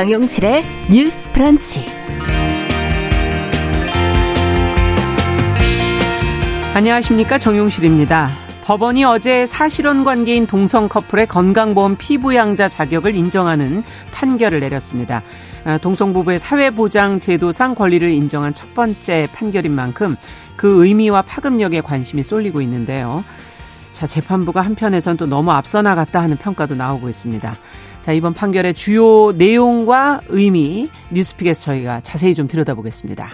정용실의 뉴스 프런치. 안녕하십니까. 정용실입니다. 법원이 어제 사실혼 관계인 동성 커플의 건강보험 피부양자 자격을 인정하는 판결을 내렸습니다. 아, 동성부부의 사회보장 제도상 권리를 인정한 첫 번째 판결인 만큼 그 의미와 파급력에 관심이 쏠리고 있는데요. 자, 재판부가 한편에선 또 너무 앞서 나갔다 하는 평가도 나오고 있습니다. 자, 이번 판결의 주요 내용과 의미 뉴스픽에서 저희가 자세히 좀 들여다보겠습니다.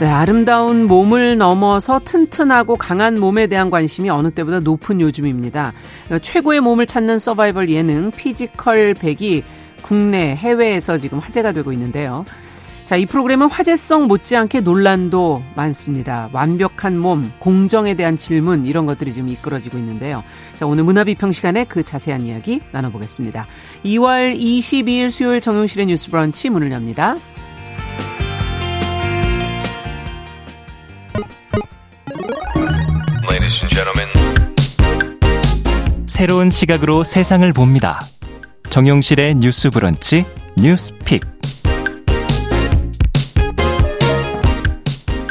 네, 아름다운 몸을 넘어서 튼튼하고 강한 몸에 대한 관심이 어느 때보다 높은 요즘입니다. 최고의 몸을 찾는 서바이벌 예능 피지컬 백이 국내, 해외에서 지금 화제가 되고 있는데요. 자, 이 프로그램은 화제성 못지않게 논란도 많습니다. 완벽한 몸, 공정에 대한 질문, 이런 것들이 지금 이끌어지고 있는데요. 자, 오늘 문화비평 시간에 그 자세한 이야기 나눠보겠습니다. 2월 22일 수요일 정용실의 뉴스 브런치 문을 엽니다. 새로운 시각으로 세상을 봅니다. 정용실의 뉴스 브런치 뉴스 픽.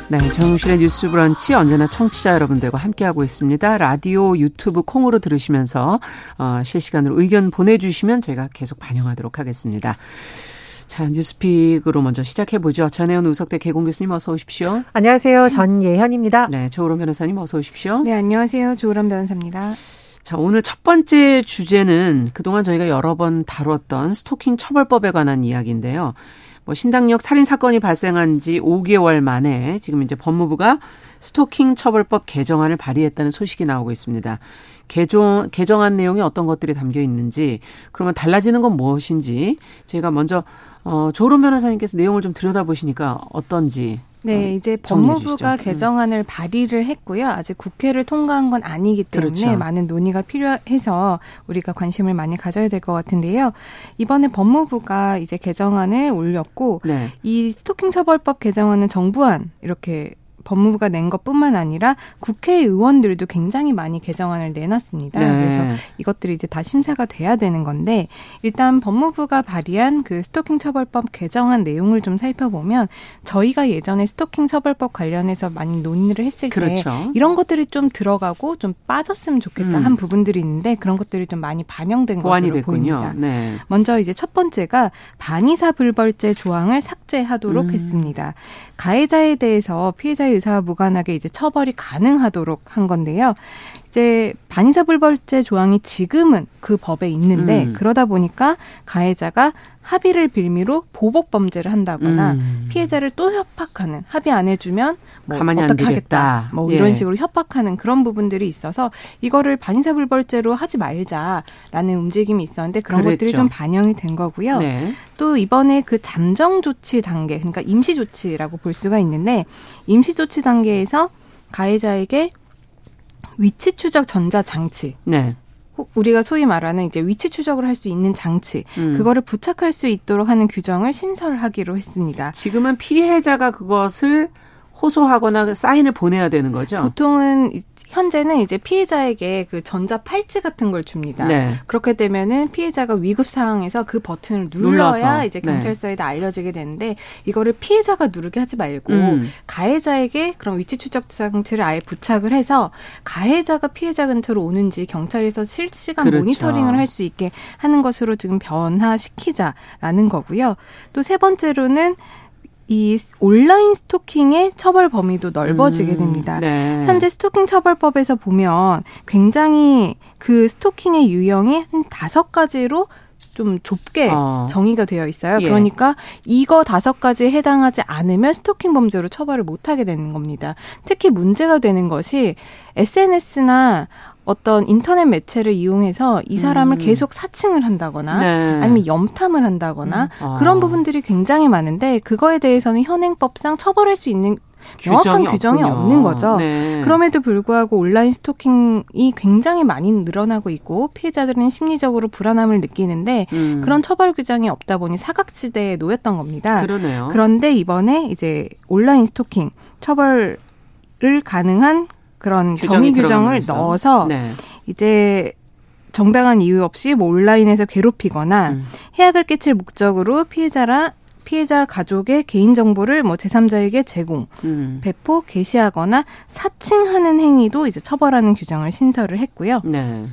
네, 정용실의 뉴스 브런치 언제나 청취자 여러분들과 함께하고 있습니다. 라디오, 유튜브 콩으로 들으시면서 어, 실시간으로 의견 보내주시면 저희가 계속 반영하도록 하겠습니다. 자, 뉴스픽으로 먼저 시작해보죠. 전혜연 우석대 개공 교수님 어서 오십시오. 안녕하세요. 전예현입니다. 네, 조으론 변호사님 어서 오십시오. 네, 안녕하세요. 조으론 변호사입니다. 자, 오늘 첫 번째 주제는 그동안 저희가 여러 번 다뤘던 스토킹 처벌법에 관한 이야기인데요. 뭐 신당역 살인 사건이 발생한 지 5개월 만에 지금 이제 법무부가 스토킹 처벌법 개정안을 발의했다는 소식이 나오고 있습니다. 개정 개정안 내용이 어떤 것들이 담겨 있는지 그러면 달라지는 건 무엇인지 저희가 먼저 어 조론 변호사님께서 내용을 좀 들여다보시니까 어떤지 네, 어, 이제 법무부가 주시죠. 음. 개정안을 발의를 했고요. 아직 국회를 통과한 건 아니기 때문에 그렇죠. 많은 논의가 필요해서 우리가 관심을 많이 가져야 될 것 같은데요. 이번에 법무부가 이제 개정안을 올렸고 네. 이 스토킹 처벌법 개정안은 정부안 이렇게 법무부가 낸 것뿐만 아니라 국회의원들도 굉장히 많이 개정안을 내놨습니다. 네. 그래서 이것들이 이제 다 심사가 돼야 되는 건데 일단 법무부가 발의한 그 스토킹 처벌법 개정안 내용을 좀 살펴보면 저희가 예전에 스토킹 처벌법 관련해서 많이 논의를 했을 그렇죠. 때 이런 것들이 좀 들어가고 좀 빠졌으면 좋겠다 음. 한 부분들이 있는데 그런 것들이 좀 많이 반영된 것으로 됐군요. 보입니다. 네. 먼저 이제 첫 번째가 반의사 불벌죄 조항을 삭제하도록 음. 했습니다. 가해자에 대해서 피해자의 의사와 무관하게 이제 처벌이 가능하도록 한 건데요. 이제 반의사불벌죄 조항이 지금은 그 법에 있는데 음. 그러다 보니까 가해자가 합의를 빌미로 보복 범죄를 한다거나 음. 피해자를 또 협박하는 합의 안 해주면 뭐 가만히 어떻게 하겠다 뭐 예. 이런 식으로 협박하는 그런 부분들이 있어서 이거를 반의사불벌죄로 하지 말자라는 움직임이 있었는데 그런 그랬죠. 것들이 좀 반영이 된 거고요. 네. 또 이번에 그 잠정 조치 단계 그러니까 임시 조치라고 볼 수가 있는데 임시 조치 단계에서 가해자에게 위치 추적 전자 장치. 네. 우리가 소위 말하는 이제 위치 추적을 할 수 있는 장치, 음. 그거를 부착할 수 있도록 하는 규정을 신설하기로 했습니다. 지금은 피해자가 그것을 호소하거나 사인을 보내야 되는 거죠? 보통은 현재는 이제 피해자에게 그 전자 팔찌 같은 걸 줍니다. 네. 그렇게 되면은 피해자가 위급 상황에서 그 버튼을 눌러야 눌러서. 이제 네. 경찰서에다 네. 알려지게 되는데 이거를 피해자가 누르게 하지 말고 음. 가해자에게 그런 위치 추적 장치를 아예 부착을 해서 가해자가 피해자 근처로 오는지 경찰에서 실시간 그렇죠. 모니터링을 할 수 있게 하는 것으로 지금 변화시키자라는 거고요. 또 세 번째로는 이 온라인 스토킹의 처벌 범위도 넓어지게 음, 됩니다. 음, 네. 현재 스토킹 처벌법에서 보면 굉장히 그 스토킹의 유형이 한 다섯 가지로 좀 좁게 어. 정의가 되어 있어요. 예. 그러니까 이거 다섯 가지에 해당하지 않으면 스토킹 범죄로 처벌을 못 하게 되는 겁니다. 특히 문제가 되는 것이 SNS나 어떤 인터넷 매체를 이용해서 이 사람을 음. 계속 사칭을 한다거나 네. 아니면 염탐을 한다거나 음. 아. 그런 부분들이 굉장히 많은데 그거에 대해서는 현행법상 처벌할 수 있는 명확한 규정이, 규정이 없는 거죠. 네. 그럼에도 불구하고 온라인 스토킹이 굉장히 많이 늘어나고 있고 피해자들은 심리적으로 불안함을 느끼는데 음. 그런 처벌 규정이 없다 보니 사각지대에 놓였던 겁니다. 그러네요. 그런데 이번에 이제 온라인 스토킹 처벌을 가능한 그런 정의 규정을 넣어서 네. 이제 정당한 이유 없이 뭐 온라인에서 괴롭히거나 음. 해악을 끼칠 목적으로 피해자라 피해자 가족의 개인 정보를 뭐 제3자에게 제공, 음. 배포, 게시하거나 사칭하는 행위도 이제 처벌하는 규정을 신설을 했고요. 네.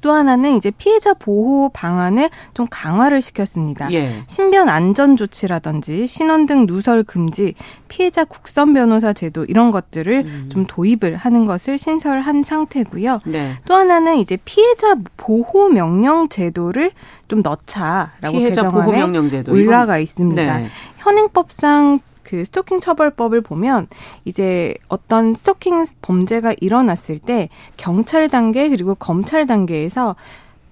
또 하나는 이제 피해자 보호 방안을 좀 강화를 시켰습니다. 예. 신변 안전 조치라든지 신원 등 누설 금지, 피해자 국선 변호사 제도 이런 것들을 음. 좀 도입을 하는 것을 신설한 상태고요. 네. 또 하나는 이제 피해자 보호 명령 제도를 좀 넣자라고 개정안에 올라가 있습니다. 네. 현행법상 그 스토킹 처벌법을 보면 이제 어떤 스토킹 범죄가 일어났을 때 경찰 단계 그리고 검찰 단계에서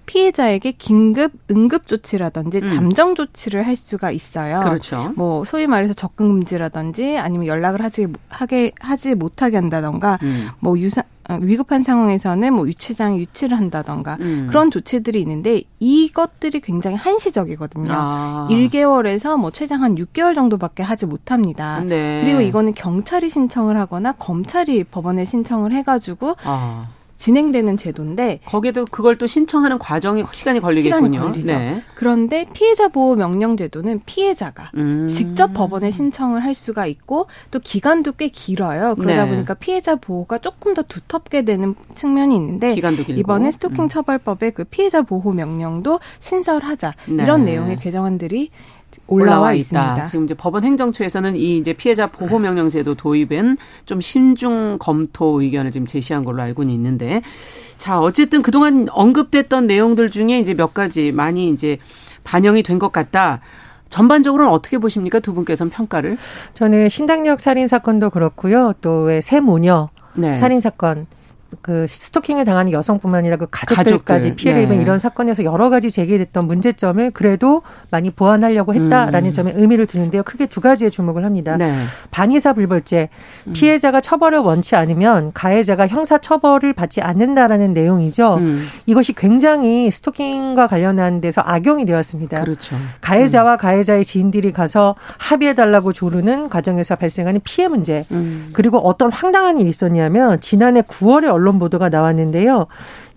피해자에게 긴급 응급 조치라든지 음. 잠정 조치를 할 수가 있어요. 그렇죠. 뭐 소위 말해서 접근 금지라든지 아니면 연락을 하지 하게 하지 못하게 한다던가 음. 뭐 유사 어, 위급한 상황에서는 뭐 유치장 유치를 한다던가 음. 그런 조치들이 있는데 이것들이 굉장히 한시적이거든요. 아. 1개월에서 뭐 최장 한 6개월 정도밖에 하지 못합니다. 네. 그리고 이거는 경찰이 신청을 하거나 검찰이 법원에 신청을 해가지고 아. 진행되는 제도인데 거기에도 그걸 또 신청하는 과정이 시간이 걸리겠군요. 시간이. 네. 그런데 피해자 보호 명령 제도는 피해자가 음. 직접 법원에 신청을 할 수가 있고 또 기간도 꽤 길어요. 그러다 네. 보니까 피해자 보호가 조금 더 두텁게 되는 측면이 있는데 이번에 스토킹 음. 처벌법에 그 피해자 보호 명령도 신설하자 네. 이런 내용의 개정안들이 올라와, 있습니다. 있다. 지금 이제 법원 행정처에서는 이 이제 피해자 보호 명령 제도 도입엔 좀 신중 검토 의견을 지금 제시한 걸로 알고는 있는데 자, 어쨌든 그동안 언급됐던 내용들 중에 이제 몇 가지 많이 이제 반영이 된 것 같다. 전반적으로는 어떻게 보십니까? 두 분께서는 평가를? 저는 신당역 살인 사건도 그렇고요. 또 왜 새 모녀 네. 살인 사건 그 스토킹을 당하는 여성뿐만 아니라 그 가족들까지 가족들. 피해를 네. 입은 이런 사건에서 여러 가지 제기됐던 문제점을 그래도 많이 보완하려고 했다라는 음. 점에 의미를 두는데요. 크게 두 가지에 주목을 합니다. 네. 반의사 불벌죄 음. 피해자가 처벌을 원치 않으면 가해자가 형사 처벌을 받지 않는다라는 내용이죠. 음. 이것이 굉장히 스토킹과 관련한 데서 악용이 되었습니다. 그렇죠. 가해자와 음. 가해자의 지인들이 가서 합의해 달라고 조르는 과정에서 발생하는 피해 문제 음. 그리고 어떤 황당한 일이 있었냐면 지난해 9월에 언론 보도가 나왔는데요.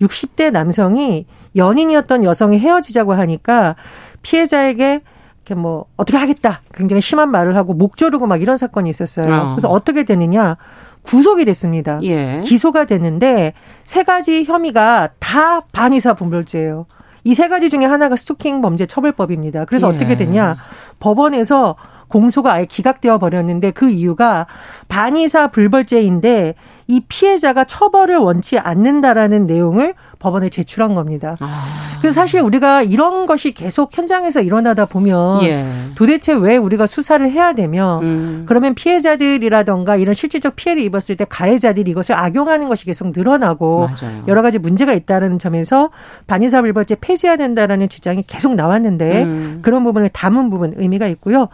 60대 남성이 연인이었던 여성이 헤어지자고 하니까 피해자에게 이렇게 뭐 어떻게 하겠다 굉장히 심한 말을 하고 목 조르고 막 이런 사건이 있었어요. 어. 그래서 어떻게 되느냐 구속이 됐습니다. 예. 기소가 됐는데 세 가지 혐의가 다 반의사 분별죄예요. 이 세 가지 중에 하나가 스토킹 범죄 처벌법입니다. 그래서 예. 어떻게 됐냐 법원에서 공소가 아예 기각되어 버렸는데 그 이유가 반의사 불벌죄인데 이 피해자가 처벌을 원치 않는다라는 내용을 법원에 제출한 겁니다. 아. 그래서 사실 우리가 이런 것이 계속 현장에서 일어나다 보면 예. 도대체 왜 우리가 수사를 해야 되며 음. 그러면 피해자들이라던가 이런 실질적 피해를 입었을 때 가해자들이 이것을 악용하는 것이 계속 늘어나고 맞아요. 여러 가지 문제가 있다는 점에서 반의사 불벌죄 폐지해야 된다라는 주장이 계속 나왔는데 음. 그런 부분을 담은 부분 의미가 있고요.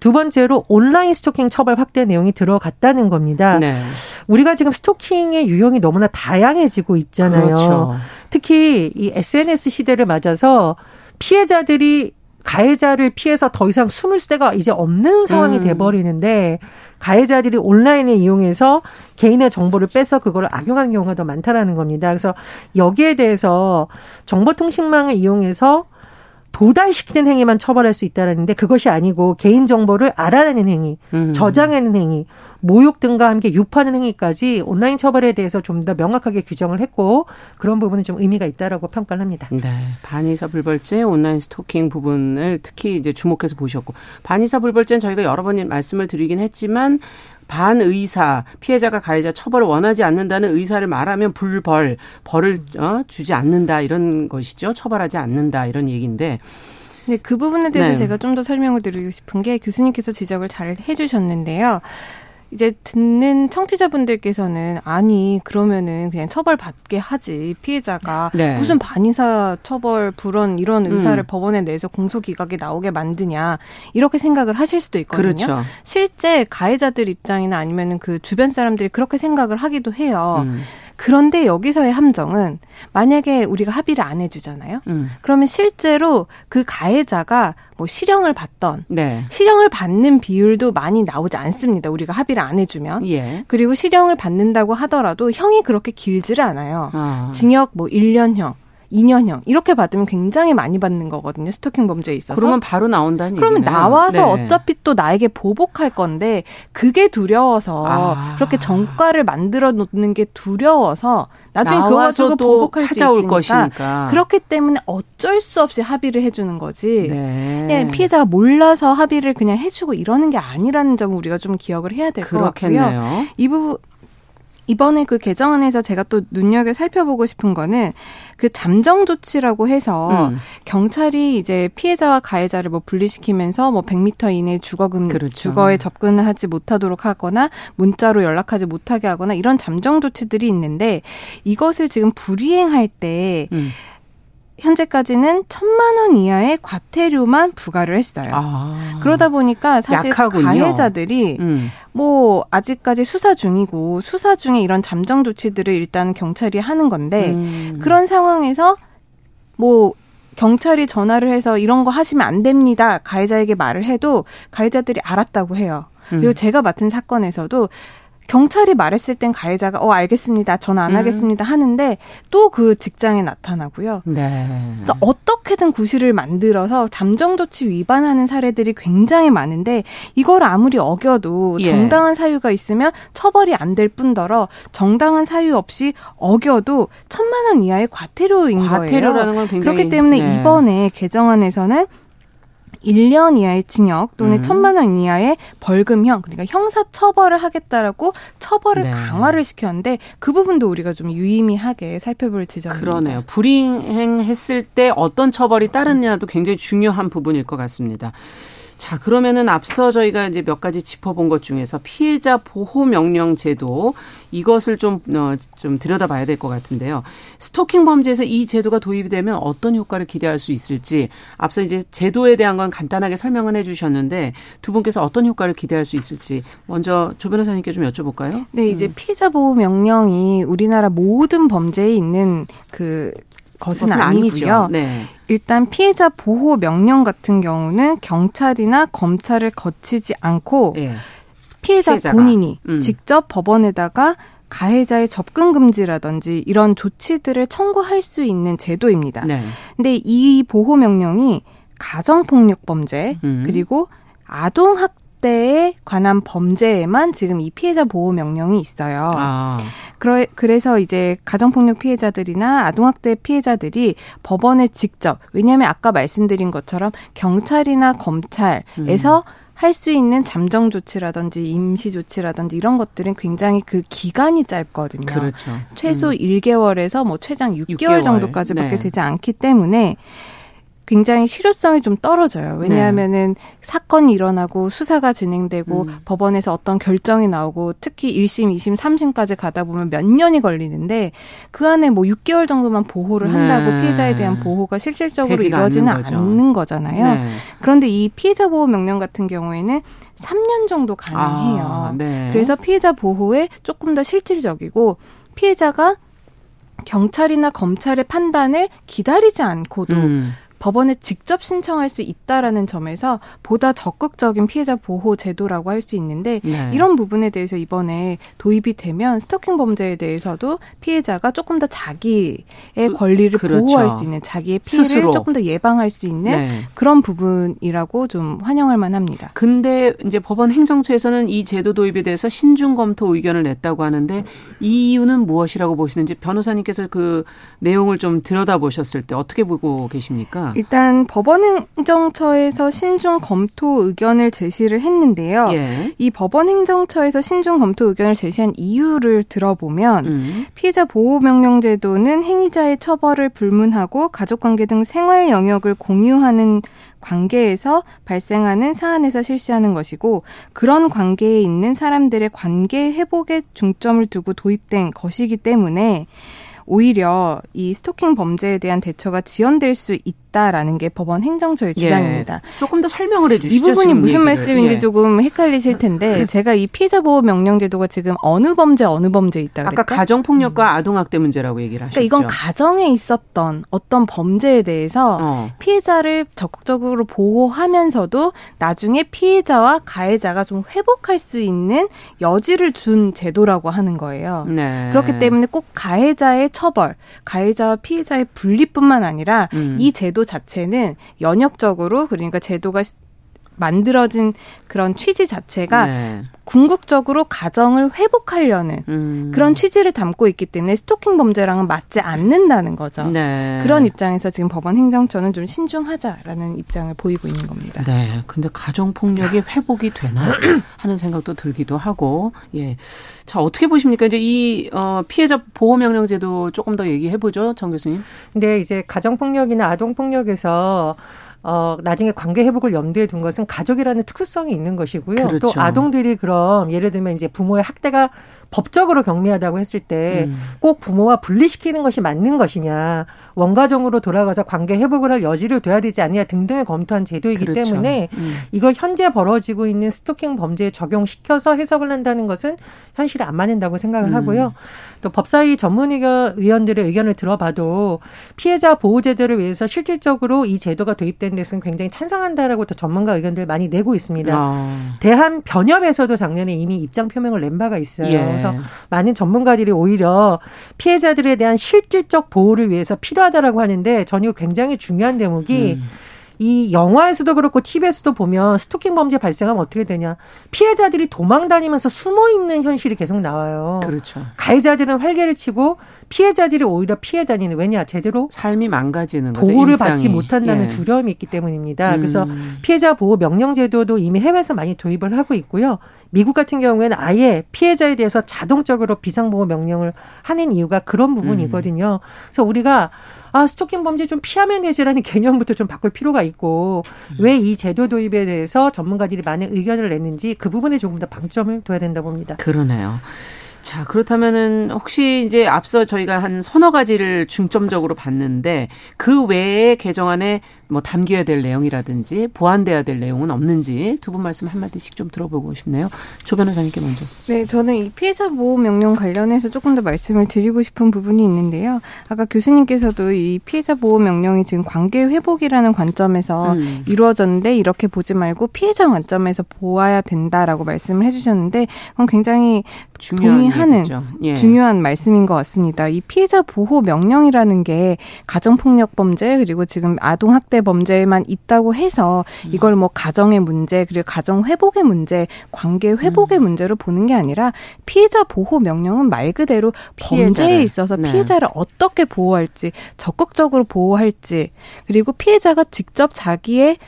두 번째로 온라인 스토킹 처벌 확대 내용이 들어갔다는 겁니다. 네. 우리가 지금 스토킹의 유형이 너무나 다양해지고 있잖아요. 그렇죠. 특히 이 SNS 시대를 맞아서 피해자들이 가해자를 피해서 더 이상 숨을 데가 이제 없는 상황이 음. 돼버리는데 가해자들이 온라인을 이용해서 개인의 정보를 빼서 그걸 악용하는 경우가 더 많다라는 겁니다. 그래서 여기에 대해서 정보통신망을 이용해서 도달시키는 행위만 처벌할 수 있다라는데 그것이 아니고 개인 정보를 알아내는 행위, 음. 저장하는 행위, 모욕 등과 함께 유포하는 행위까지 온라인 처벌에 대해서 좀 더 명확하게 규정을 했고 그런 부분은 좀 의미가 있다라고 평가를 합니다. 네. 반의사 불벌죄, 온라인 스토킹 부분을 특히 이제 주목해서 보셨고 반의사 불벌죄는 저희가 여러 번 말씀을 드리긴 했지만 반의사 피해자가 가해자 처벌을 원하지 않는다는 의사를 말하면 불벌 벌을 어, 주지 않는다 이런 것이죠. 처벌하지 않는다 이런 얘기인데 네, 그 부분에 대해서 네. 제가 좀 더 설명을 드리고 싶은 게 교수님께서 지적을 잘 해주셨는데요. 이제 듣는 청취자분들께서는 아니 그러면은 그냥 처벌 받게 하지 피해자가 네. 무슨 반의사 처벌 불원 이런 의사를 음. 법원에 내서 공소기각에 나오게 만드냐 이렇게 생각을 하실 수도 있거든요. 그렇죠. 실제 가해자들 입장이나 아니면은 그 주변 사람들이 그렇게 생각을 하기도 해요. 음. 그런데 여기서의 함정은 만약에 우리가 합의를 안 해주잖아요. 음. 그러면 실제로 그 가해자가 뭐 실형을 받던 네. 실형을 받는 비율도 많이 나오지 않습니다. 우리가 합의를 안 해주면. 예. 그리고 실형을 받는다고 하더라도 형이 그렇게 길지를 않아요. 아. 징역 뭐 1년형 2년형 이렇게 받으면 굉장히 많이 받는 거거든요. 스토킹 범죄에 있어서. 그러면 바로 나온다는 그러면 얘기네요. 나와서 네. 어차피 또 나에게 보복할 건데 그게 두려워서 아. 그렇게 정과를 만들어 놓는 게 두려워서 나중에 그거 가지고 보복할 수 있으니까 것이니까. 그렇기 때문에 어쩔 수 없이 합의를 해주는 거지. 네. 네. 피해자가 몰라서 합의를 그냥 해주고 이러는 게 아니라는 점을 우리가 좀 기억을 해야 될 것 같고요. 이 부분 이번에 그 개정안에서 제가 또 눈여겨 살펴보고 싶은 거는 그 잠정 조치라고 해서 음. 경찰이 이제 피해자와 가해자를 뭐 분리시키면서 뭐 100m 이내 주거금 그렇죠. 주거에 접근을 하지 못하도록 하거나 문자로 연락하지 못하게 하거나 이런 잠정 조치들이 있는데 이것을 지금 불이행할 때 음. 현재까지는 천만 원 이하의 과태료만 부과를 했어요. 아, 그러다 보니까 사실 약하군요. 가해자들이 음. 뭐 아직까지 수사 중이고 수사 중에 이런 잠정 조치들을 일단 경찰이 하는 건데 음. 그런 상황에서 뭐 경찰이 전화를 해서 이런 거 하시면 안 됩니다. 가해자에게 말을 해도 가해자들이 알았다고 해요. 그리고 음. 제가 맡은 사건에서도 경찰이 말했을 땐 가해자가 어 알겠습니다. 전화 안 음. 하겠습니다 하는데 또 그 직장에 나타나고요. 네. 그래서 어떻게든 구실을 만들어서 잠정 조치 위반하는 사례들이 굉장히 많은데 이걸 아무리 어겨도 예. 정당한 사유가 있으면 처벌이 안 될 뿐더러 정당한 사유 없이 어겨도 천만 원 이하의 과태료인 과태료라는 거예요. 그렇기 때문에 네. 이번에 개정안에서는 1년 이하의 징역 또는 음. 천만 원 이하의 벌금형 그러니까 형사 처벌을 하겠다라고 처벌을 네. 강화를 시켰는데 그 부분도 우리가 좀 유의미하게 살펴볼 지점입니다. 그러네요. 불이행했을 때 어떤 처벌이 따르느냐도 굉장히 중요한 부분일 것 같습니다. 자, 그러면은 앞서 저희가 이제 몇 가지 짚어본 것 중에서 피해자 보호 명령 제도 이것을 좀, 어, 좀 들여다봐야 될 것 같은데요. 스토킹 범죄에서 이 제도가 도입이 되면 어떤 효과를 기대할 수 있을지 앞서 이제 제도에 대한 건 간단하게 설명은 해주셨는데 두 분께서 어떤 효과를 기대할 수 있을지 먼저 조 변호사님께 좀 여쭤볼까요? 네, 이제 음. 피해자 보호 명령이 우리나라 모든 범죄에 있는 그 것은 아니고요. 네. 일단 피해자 보호 명령 같은 경우는 경찰이나 검찰을 거치지 않고 네. 피해자 피해자가. 본인이 음. 직접 법원에다가 가해자의 접근 금지라든지 이런 조치들을 청구할 수 있는 제도입니다. 네. 근데 이 보호 명령이 가정폭력 범죄 음. 그리고 아동학 학대에 관한 범죄에만 지금 이 피해자 보호 명령이 있어요. 아. 그러, 그래서 이제 가정폭력 피해자들이나 아동학대 피해자들이 법원에 직접 왜냐하면 아까 말씀드린 것처럼 경찰이나 검찰에서 음. 할수 있는 잠정 조치라든지 임시 조치라든지 이런 것들은 굉장히 그 기간이 짧거든요. 그렇죠. 최소 음. 1개월에서 뭐 최장 6개월, 6개월. 정도까지밖에 네. 되지 않기 때문에 굉장히 실효성이 좀 떨어져요. 왜냐하면은 네. 사건이 일어나고 수사가 진행되고 음. 법원에서 어떤 결정이 나오고 특히 1심, 2심, 3심까지 가다 보면 몇 년이 걸리는데 그 안에 뭐 6개월 정도만 보호를 한다고 네. 피해자에 대한 보호가 실질적으로 이루어지는 않는, 않는 거잖아요. 네. 그런데 이 피해자 보호 명령 같은 경우에는 3년 정도 가능해요. 아, 네. 그래서 피해자 보호에 조금 더 실질적이고 피해자가 경찰이나 검찰의 판단을 기다리지 않고도 음. 법원에 직접 신청할 수 있다라는 점에서 보다 적극적인 피해자 보호 제도라고 할 수 있는데 네. 이런 부분에 대해서 이번에 도입이 되면 스토킹 범죄에 대해서도 피해자가 조금 더 자기의 그, 권리를 그렇죠. 보호할 수 있는 자기의 피해를 스스로. 조금 더 예방할 수 있는 네. 그런 부분이라고 좀 환영할 만합니다. 근데 이제 법원 행정처에서는 이 제도 도입에 대해서 신중 검토 의견을 냈다고 하는데 이 이유는 무엇이라고 보시는지 변호사님께서 그 내용을 좀 들여다보셨을 때 어떻게 보고 계십니까? 일단 법원행정처에서 신중 검토 의견을 제시를 했는데요. 예. 이 법원행정처에서 신중 검토 의견을 제시한 이유를 들어보면 음. 피해자 보호명령 제도는 행위자의 처벌을 불문하고 가족관계 등 생활 영역을 공유하는 관계에서 발생하는 사안에서 실시하는 것이고 그런 관계에 있는 사람들의 관계 회복에 중점을 두고 도입된 것이기 때문에 오히려 이 스토킹 범죄에 대한 대처가 지연될 수 있다라는 게 법원 행정처의 예. 주장입니다. 예. 조금 더 설명을 해주시죠. 이 부분이 무슨 얘기를. 말씀인지 예. 조금 헷갈리실 텐데 제가 이 피해자 보호 명령 제도가 지금 어느 범죄 어느 범죄 있다 그랬죠? 아까 가정 폭력과 음. 아동 학대 문제라고 얘기를 하셨죠. 그러니까 이건 가정에 있었던 어떤 범죄에 대해서 어. 피해자를 적극적으로 보호하면서도 나중에 피해자와 가해자가 좀 회복할 수 있는 여지를 준 제도라고 하는 거예요. 네. 그렇기 때문에 꼭 가해자의 처벌, 가해자와 피해자의 분리뿐만 아니라 음. 이 제도 자체는 연역적으로 그러니까 제도가 만들어진 그런 취지 자체가 네. 궁극적으로 가정을 회복하려는 음. 그런 취지를 담고 있기 때문에 스토킹 범죄랑은 맞지 않는다는 거죠. 네. 그런 입장에서 지금 법원 행정처는 좀 신중하자라는 입장을 보이고 있는 겁니다. 네. 근데 가정 폭력이 회복이 되나 하는 생각도 들기도 하고 예. 자, 어떻게 보십니까? 이제 이 어, 피해자 보호 명령 제도 조금 더 얘기해 보죠, 정 교수님. 근데 이제 가정 폭력이나 아동 폭력에서 어, 나중에 관계 회복을 염두에 둔 것은 가족이라는 특수성이 있는 것이고요. 그렇죠. 또 아동들이 그럼 예를 들면 이제 부모의 학대가 법적으로 경미하다고 했을 때꼭 음. 부모와 분리시키는 것이 맞는 것이냐, 원가정으로 돌아가서 관계 회복을 할 여지를 둬야 되지 않느냐 등등을 검토한 제도이기 그렇죠. 때문에 음. 이걸 현재 벌어지고 있는 스토킹 범죄에 적용시켜서 해석을 한다는 것은 현실에 안 맞는다고 생각을 음. 하고요. 또 법사위 전문위원들의 의견을 들어봐도 피해자 보호 제도를 위해서 실질적으로 이 제도가 도입된 데서는 굉장히 찬성한다라고 또 전문가 의견들 많이 내고 있습니다. 아. 대한 변협에서도 작년에 이미 입장 표명을 낸 바가 있어요. 예. 그래서 네. 많은 전문가들이 오히려 피해자들에 대한 실질적 보호를 위해서 필요하다라고 하는데 전이 굉장히 중요한 대목이 음. 이 영화에서도 그렇고 TV에서도 보면 스토킹 범죄 발생하면 어떻게 되냐. 피해자들이 도망 다니면서 숨어 있는 현실이 계속 나와요. 그렇죠. 가해자들은 활개를 치고 피해자들이 오히려 피해 다니는 왜냐 제대로 삶이 망가지는 거죠. 보호를 일상이. 받지 못한다는 예. 두려움이 있기 때문입니다. 음. 그래서 피해자 보호 명령 제도도 이미 해외에서 많이 도입을 하고 있고요. 미국 같은 경우에는 아예 피해자에 대해서 자동적으로 비상보호 명령을 하는 이유가 그런 부분이거든요. 음. 그래서 우리가 아, 스토킹 범죄 좀 피하면 되지라는 개념부터 좀 바꿀 필요가 있고 음. 왜이 제도 도입에 대해서 전문가들이 많은 의견을 냈는지 그 부분에 조금 더 방점을 둬야 된다 봅니다. 그러네요. 자, 그렇다면은 혹시 이제 앞서 저희가 한 서너 가지를 중점적으로 봤는데 그 외에 개정안에 뭐 담겨야 될 내용이라든지 보완돼야 될 내용은 없는지 두 분 말씀 한마디씩 좀 들어보고 싶네요. 조 변호사님께 먼저. 네, 저는 이 피해자 보호 명령 관련해서 조금 더 말씀을 드리고 싶은 부분이 있는데요. 아까 교수님께서도 이 피해자 보호 명령이 지금 관계 회복이라는 관점에서 음. 이루어졌는데 이렇게 보지 말고 피해자 관점에서 보아야 된다라고 말씀을 해주셨는데 그건 굉장히 동의하는 예. 중요한 말씀인 것 같습니다. 이 피해자 보호 명령이라는 게 가정폭력 범죄 그리고 지금 아동 학대 범죄만 있다고 해서 음. 이걸 뭐 가정의 문제 그리고 가정 회복의 문제, 관계 회복의 음. 문제로 보는 게 아니라 피해자 보호 명령은 말 그대로 피해자를. 범죄에 있어서 네. 피해자를 어떻게 보호할지 적극적으로 보호할지 그리고 피해자가 직접 자기의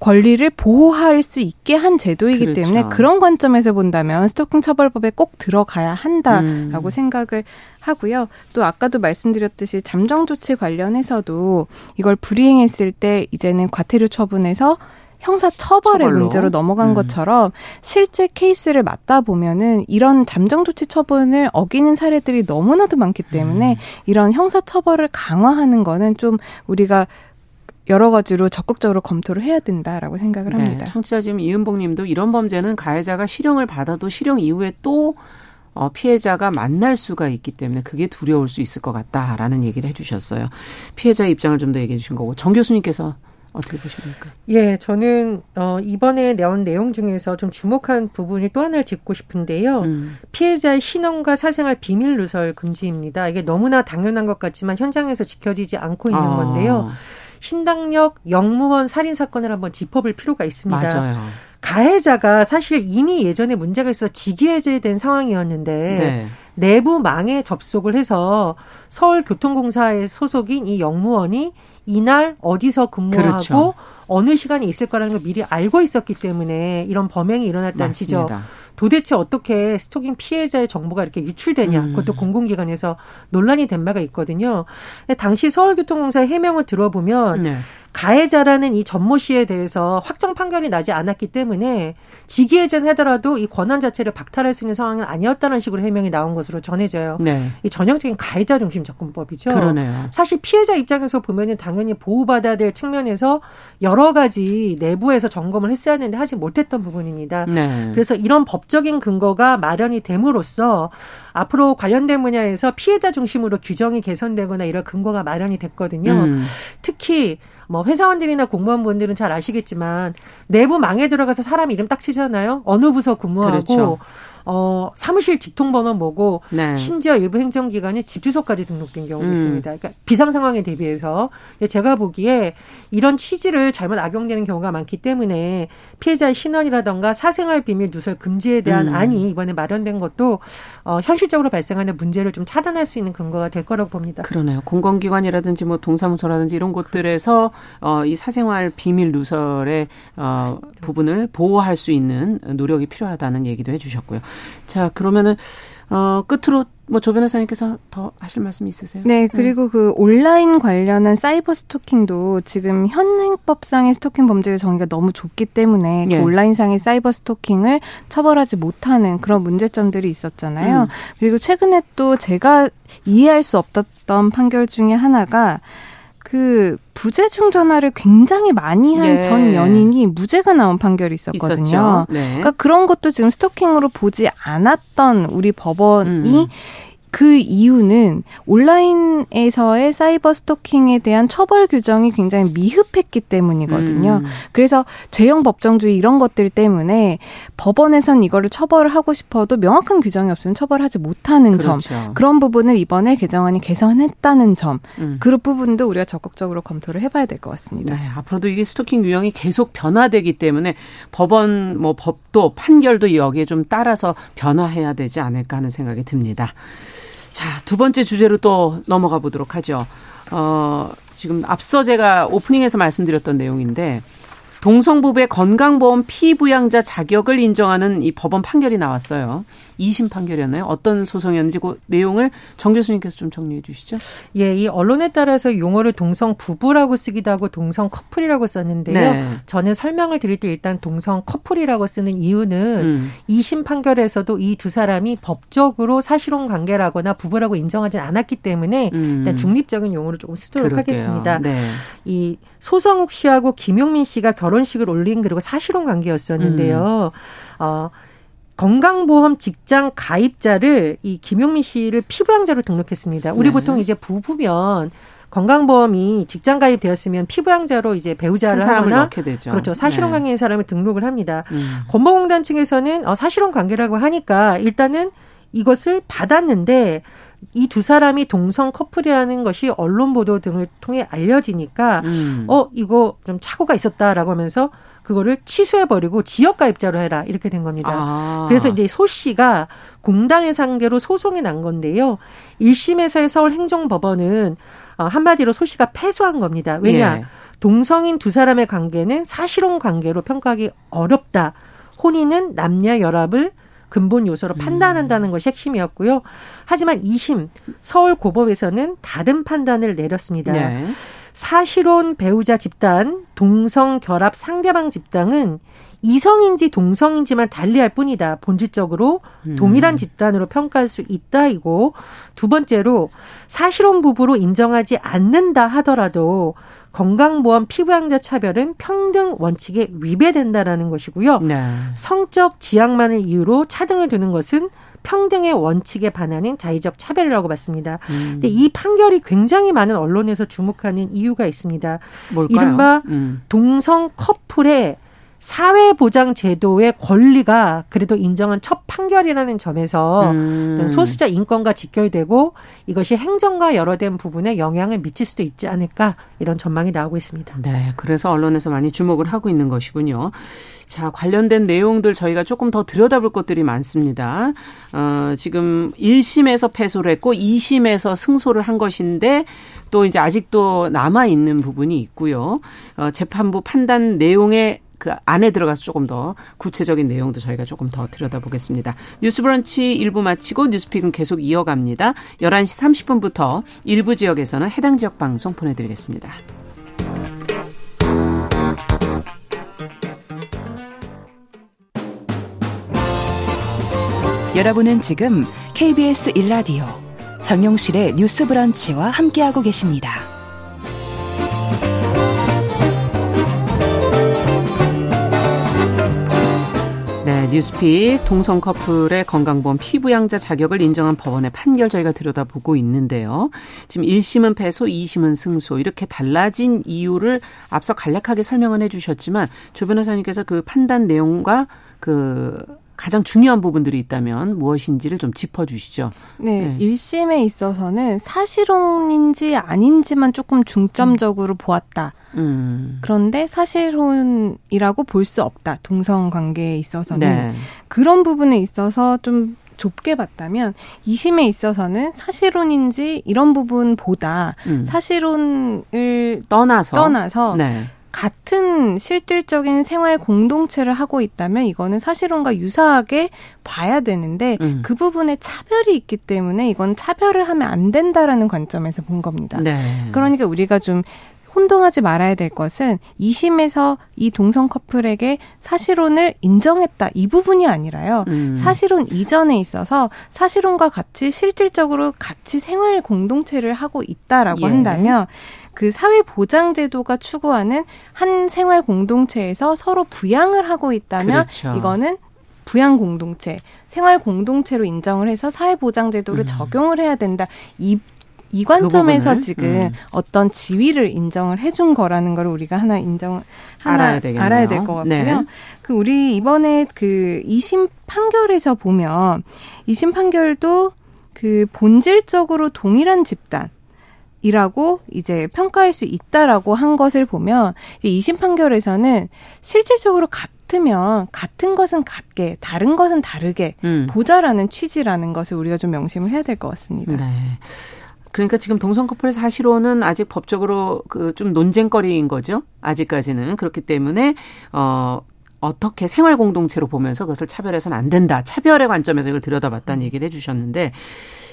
권리를 보호할 수 있게 한 제도이기 그렇죠. 때문에 그런 관점에서 본다면 스토킹 처벌법에 꼭 들어가야 한다라고 음. 생각을 하고요. 또 아까도 말씀드렸듯이 잠정 조치 관련해서도 이걸 불이행했을 때 이제는 과태료 처분에서 형사 처벌의 처벌로? 문제로 넘어간 음. 것처럼 실제 케이스를 맞다 보면은 이런 잠정 조치 처분을 어기는 사례들이 너무나도 많기 때문에 음. 이런 형사 처벌을 강화하는 거는 좀 우리가 여러 가지로 적극적으로 검토를 해야 된다라고 생각을 네, 합니다. 청취자 지금 이은복 님도 이런 범죄는 가해자가 실형을 받아도 실형 이후에 또 어, 피해자가 만날 수가 있기 때문에 그게 두려울 수 있을 것 같다라는 얘기를 해주셨어요. 피해자 입장을 좀 더 얘기해 주신 거고 정 교수님께서 어떻게 보십니까? 예, 저는 어 이번에 나온 내용 중에서 좀 주목한 부분이 또 하나를 짚고 싶은데요. 음. 피해자의 신원과 사생활 비밀 누설 금지입니다. 이게 너무나 당연한 것 같지만 현장에서 지켜지지 않고 있는 아. 건데요. 신당역 영무원 살인 사건을 한번 짚어볼 필요가 있습니다. 맞아요. 가해자가 사실 이미 예전에 문제가 있어 직위해제된 상황이었는데 네. 내부 망에 접속을 해서 서울교통공사의 소속인 이 영무원이 이날 어디서 근무하고 그렇죠. 어느 시간에 있을 거라는 걸 미리 알고 있었기 때문에 이런 범행이 일어났다는 지죠. 도대체 어떻게 스토킹 피해자의 정보가 이렇게 유출되냐. 음. 그것도 공공기관에서 논란이 된 바가 있거든요. 당시 서울교통공사 해명을 들어보면 네. 가해자라는 이 전모 씨에 대해서 확정 판결이 나지 않았기 때문에 직위해전 하더라도 이 권한 자체를 박탈할 수 있는 상황은 아니었다는 식으로 해명이 나온 것으로 전해져요. 네. 이 전형적인 가해자 중심 접근법이죠. 그러네요. 사실 피해자 입장에서 보면은 당연히 보호받아야 될 측면에서 여러 가지 내부에서 점검을 했어야 하는데 하지 못했던 부분입니다. 네. 그래서 이런 법적인 근거가 마련이 됨으로써 앞으로 관련된 분야에서 피해자 중심으로 규정이 개선되거나 이런 근거가 마련이 됐거든요. 음. 특히 뭐 회사원들이나 공무원분들은 잘 아시겠지만 내부 망에 들어가서 사람 이름 딱 치잖아요. 어느 부서 근무하고 그렇죠. 어, 사무실 직통번호 뭐고 네. 심지어 일부 행정기관에 집 주소까지 등록된 경우도 음. 있습니다. 그러니까 비상 상황에 대비해서 제가 보기에 이런 취지를 잘못 악용되는 경우가 많기 때문에 피해자의 신원이라던가 사생활 비밀 누설 금지에 대한 음. 안이 이번에 마련된 것도 어, 현실적으로 발생하는 문제를 좀 차단할 수 있는 근거가 될 거라고 봅니다. 그러네요. 공공기관이라든지 뭐 동사무소라든지 이런 곳들에서 어, 이 사생활 비밀 누설의 어, 부분을 보호할 수 있는 노력이 필요하다는 얘기도 해주셨고요. 자, 그러면은 어, 끝으로 뭐조 변호사님께서 더 하실 말씀 있으세요? 네, 그리고 음. 그 온라인 관련한 사이버 스토킹도 지금 현행법상의 스토킹 범죄의 정의가 너무 좁기 때문에 그 예. 그 온라인상의 사이버 스토킹을 처벌하지 못하는 그런 문제점들이 있었잖아요. 음. 그리고 최근에 또 제가 이해할 수 없었던 판결 중에 하나가 그 부재중 전화를 굉장히 많이 한전 예. 연인이 무죄가 나온 판결이 있었거든요. 네. 그러니까 그런 것도 지금 스토킹으로 보지 않았던 우리 법원이 음. 그 이유는 온라인에서의 사이버 스토킹에 대한 처벌 규정이 굉장히 미흡했기 때문이거든요. 음. 그래서 죄형 법정주의 이런 것들 때문에 법원에선 이거를 처벌을 하고 싶어도 명확한 규정이 없으면 처벌하지 못하는 그렇죠. 점. 그런 부분을 이번에 개정안이 개선했다는 점. 음. 그 부분도 우리가 적극적으로 검토를 해봐야 될 것 같습니다. 네, 앞으로도 이게 스토킹 유형이 계속 변화되기 때문에 법원 뭐 법도 판결도 여기에 좀 따라서 변화해야 되지 않을까 하는 생각이 듭니다. 자, 두 번째 주제로 또 넘어가 보도록 하죠. 어, 지금 앞서 제가 오프닝에서 말씀드렸던 내용인데 동성부부의 건강보험 피부양자 자격을 인정하는 이 법원 판결이 나왔어요. 2심 판결이었나요? 어떤 소송이었는지 그 내용을 정 교수님께서 좀 정리해 주시죠. 예, 이 언론에 따라서 용어를 동성 부부라고 쓰기도 하고 동성 커플이라고 썼는데요. 네. 저는 설명을 드릴 때 일단 동성 커플이라고 쓰는 이유는 음. 2심 판결에서도 이 두 사람이 법적으로 사실혼 관계라거나 부부라고 인정하지 않았기 때문에 음. 일단 중립적인 용어를 조금 쓰도록 그럴게요. 하겠습니다. 네. 이 소성욱 씨하고 김용민 씨가 결혼식을 올린 그리고 사실혼 관계였었는데요. 음. 어, 건강보험 직장 가입자를 이 김용민 씨를 피부양자로 등록했습니다. 우리 네. 보통 이제 부부면 건강보험이 직장 가입되었으면 피부양자로 이제 배우자를 하거나 그렇죠 사실혼 네. 관계인 사람을 등록을 합니다. 음. 건보공단 측에서는 어, 사실혼 관계라고 하니까 일단은 이것을 받았는데 이 두 사람이 동성 커플이라는 것이 언론 보도 등을 통해 알려지니까 음. 어 이거 좀 착오가 있었다라고 하면서 그거를 취소해버리고 지역가입자로 해라 이렇게 된 겁니다. 아. 그래서 이제 소 씨가 공단을 상대로 소송이 난 건데요. 1심에서의 서울행정법원은 어, 한마디로 소 씨가 패소한 겁니다. 왜냐? 예. 동성인 두 사람의 관계는 사실혼 관계로 평가하기 어렵다. 혼인은 남녀 결합을 근본 요소로 음. 판단한다는 것이 핵심이었고요. 하지만 2심 서울 고법에서는 다른 판단을 내렸습니다. 네. 사실혼 배우자 집단, 동성 결합 상대방 집단은 이성인지 동성인지만 달리할 뿐이다. 본질적으로 음. 동일한 집단으로 평가할 수 있다. 이고 두 번째로 사실혼 부부로 인정하지 않는다 하더라도 건강보험 피부양자 차별은 평등 원칙에 위배된다라는 것이고요. 네. 성적 지향만을 이유로 차등을 두는 것은 평등의 원칙에 반하는 자의적 차별이라고 봤습니다. 음. 근데 이 판결이 굉장히 많은 언론에서 주목하는 이유가 있습니다. 뭘까요? 이른바 음. 동성 커플의 사회보장 제도의 권리가 그래도 인정한 첫 판결이라는 점에서 음. 소수자 인권과 직결되고 이것이 행정과 여러 된 부분에 영향을 미칠 수도 있지 않을까 이런 전망이 나오고 있습니다. 네, 그래서 언론에서 많이 주목을 하고 있는 것이군요. 자, 관련된 내용들 저희가 조금 더 들여다볼 것들이 많습니다. 어, 지금 1심에서 패소를 했고 2심에서 승소를 한 것인데 또 이제 아직도 남아 있는 부분이 있고요. 어, 재판부 판단 내용에 그 안에 들어가서 조금 더 구체적인 내용도 저희가 조금 더 들여다보겠습니다. 뉴스브런치 일부 마치고 뉴스픽은 계속 이어갑니다. 11시 30분부터 일부 지역에서는 해당 지역 방송 보내드리겠습니다. 여러분은 지금 KBS 1라디오 정용실의 뉴스 브런치와 함께하고 계십니다. 뉴스픽 동성 커플의 건강보험 피부양자 자격을 인정한 법원의 판결 저희가 들여다보고 있는데요. 지금 1심은 패소, 2심은 승소 이렇게 달라진 이유를 앞서 간략하게 설명은 해주셨지만 조 변호사님께서 그 판단 내용과 그 가장 중요한 부분들이 있다면 무엇인지를 좀 짚어주시죠. 네, 네. 1심에 있어서는 사실혼인지 아닌지만 조금 중점적으로 음. 보았다. 음. 그런데 사실혼이라고 볼 수 없다. 동성 관계에 있어서는 네. 그런 부분에 있어서 좀 좁게 봤다면 2심에 있어서는 사실혼인지 이런 부분보다 음. 사실혼을 떠나서 떠나서 네. 같은 실질적인 생활 공동체를 하고 있다면 이거는 사실혼과 유사하게 봐야 되는데 음. 그 부분에 차별이 있기 때문에 이건 차별을 하면 안 된다라는 관점에서 본 겁니다. 네. 그러니까 우리가 좀 혼동하지 말아야 될 것은 2심에서 이 동성 커플에게 사실혼을 인정했다 이 부분이 아니라요. 음. 사실혼 이전에 있어서 사실혼과 같이 실질적으로 같이 생활 공동체를 하고 있다라고 예. 한다면 그 사회 보장 제도가 추구하는 한 생활 공동체에서 서로 부양을 하고 있다면 그렇죠. 이거는 부양 공동체, 생활 공동체로 인정을 해서 사회 보장 제도를 음. 적용을 해야 된다. 이, 이 관점에서 그 지금 음. 어떤 지위를 인정을 해준 거라는 걸 우리가 하나 인정 하나 알아야, 되겠네요. 알아야 될 것 같고요. 네. 그 우리 이번에 그 2심 판결에서 보면 2심 판결도 그 본질적으로 동일한 집단 이라고 이제 평가할 수 있다라고 한 것을 보면 이제 2심 판결에서는 실질적으로 같으면 같은 것은 같게 다른 것은 다르게 음. 보자라는 취지라는 것을 우리가 좀 명심을 해야 될 것 같습니다. 네. 그러니까 지금 동성 커플의 사실혼은 아직 법적으로 그 좀 논쟁거리인 거죠. 아직까지는 그렇기 때문에 어 어떻게 생활 공동체로 보면서 그것을 차별해서는 안 된다. 차별의 관점에서 이걸 들여다봤다는 얘기를 해주셨는데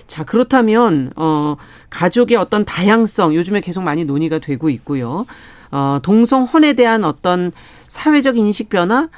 자, 그렇다면, 어, 가족의 어떤 다양성, 요즘에 계속 많이 논의가 되고 있고요. 어, 동성혼에 대한 어떤 사회적 인식 변화,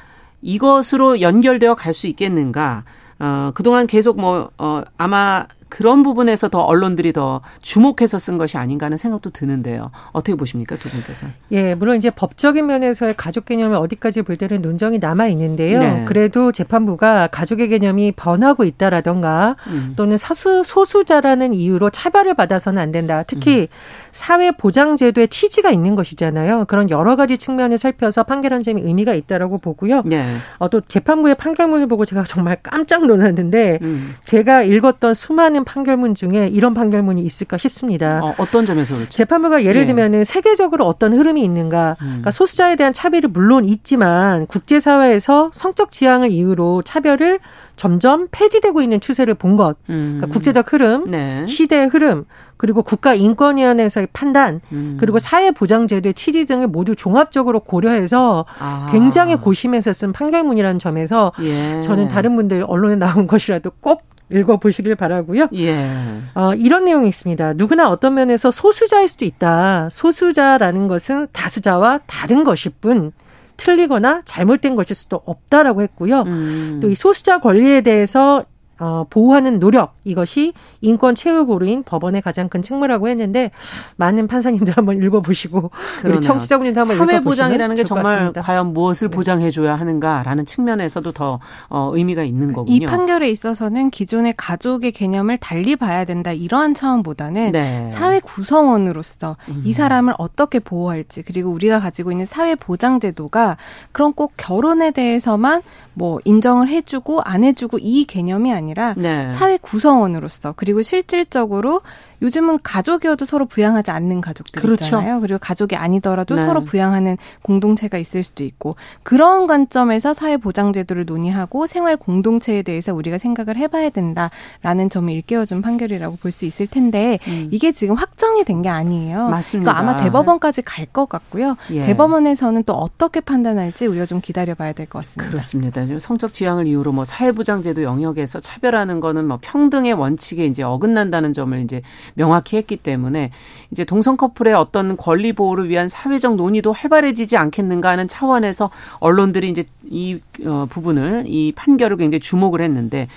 이것으로 연결되어 갈 수 있겠는가. 어, 그동안 계속 뭐, 어, 아마 그런 부분에서 더 언론들이 더 주목해서 쓴 것이 아닌가 하는 생각도 드는데요. 어떻게 보십니까, 두 분께서? 예, 물론 이제 법적인 면에서의 가족 개념을 어디까지 볼 때는 논정이 남아 있는데요. 네. 그래도 재판부가 가족의 개념이 번하고 있다라던가 음. 또는 사수 소수자라는 이유로 차별을 받아서는 안 된다. 특히 음. 사회 보장 제도의 취지가 있는 것이잖아요. 그런 여러 가지 측면을 살펴서 판결한 점이 의미가 있다라고 보고요. 네. 어, 또 재판부의 판결문을 보고 제가 정말 깜짝 놀랐는데 음. 제가 읽었던 수많은 판결문 중에 이런 판결문이 있을까 싶습니다. 어, 떤 점에서 그렇죠? 재판부가 예를 예. 들면은 세계적으로 어떤 흐름이 있는가? 음. 그러니까 소수자에 대한 차별이 물론 있지만 국제 사회에서 성적 지향을 이유로 차별을 점점 폐지되고 있는 추세를 본 것. 그러니까 음. 국제적 흐름, 네. 시대의 흐름, 그리고 국가인권위원회에서의 판단, 음. 그리고 사회보장제도의 취지 등을 모두 종합적으로 고려해서 아. 굉장히 고심해서 쓴 판결문이라는 점에서 예. 저는 다른 분들 언론에 나온 것이라도 꼭 읽어보시길 바라고요. 예. 어, 이런 내용이 있습니다. 누구나 어떤 면에서 소수자일 수도 있다. 소수자라는 것은 다수자와 다른 것일 뿐 틀리거나 잘못된 것일 수도 없다라고 했고요. 음. 또이 소수자 권리에 대해서 어, 보호하는 노력 이것이 인권 최후 보루인 법원의 가장 큰 책무라고 했는데 많은 판사님들 한번 읽어보시고 그러네요. 우리 청취자분들도 한번 사회 보장이라는 게 정말 과연 무엇을 네. 보장해줘야 하는가라는 측면에서도 더 어, 의미가 있는 거군요. 이 판결에 있어서는 기존의 가족의 개념을 달리 봐야 된다 이러한 차원보다는 네. 사회 구성원으로서 음. 이 사람을 어떻게 보호할지 그리고 우리가 가지고 있는 사회 보장 제도가 그런 꼭 결혼에 대해서만 뭐 인정을 해주고 안 해주고 이 개념이 아니라 네. 사회 구성원으로서 그리고 실질적으로 요즘은 가족이어도 서로 부양하지 않는 가족들 그렇죠. 있잖아요. 그리고 가족이 아니더라도 네. 서로 부양하는 공동체가 있을 수도 있고 그런 관점에서 사회 보장 제도를 논의하고 생활 공동체에 대해서 우리가 생각을 해봐야 된다라는 점을 일깨워준 판결이라고 볼 수 있을 텐데 음. 이게 지금 확정이 된 게 아니에요. 맞습니다. 그러니까 아마 대법원까지 갈 것 같고요. 예. 대법원에서는 또 어떻게 판단할지 우리가 좀 기다려봐야 될 것 같습니다. 그렇습니다. 성적 지향을 이유로 뭐 사회보장제도 영역에서 차별하는 거는 뭐 평등의 원칙에 이제 어긋난다는 점을 이제 명확히 했기 때문에 이제 동성 커플의 어떤 권리 보호를 위한 사회적 논의도 활발해지지 않겠는가 하는 차원에서 언론들이 이제 이 어, 부분을 이 판결을 굉장히 주목을 했는데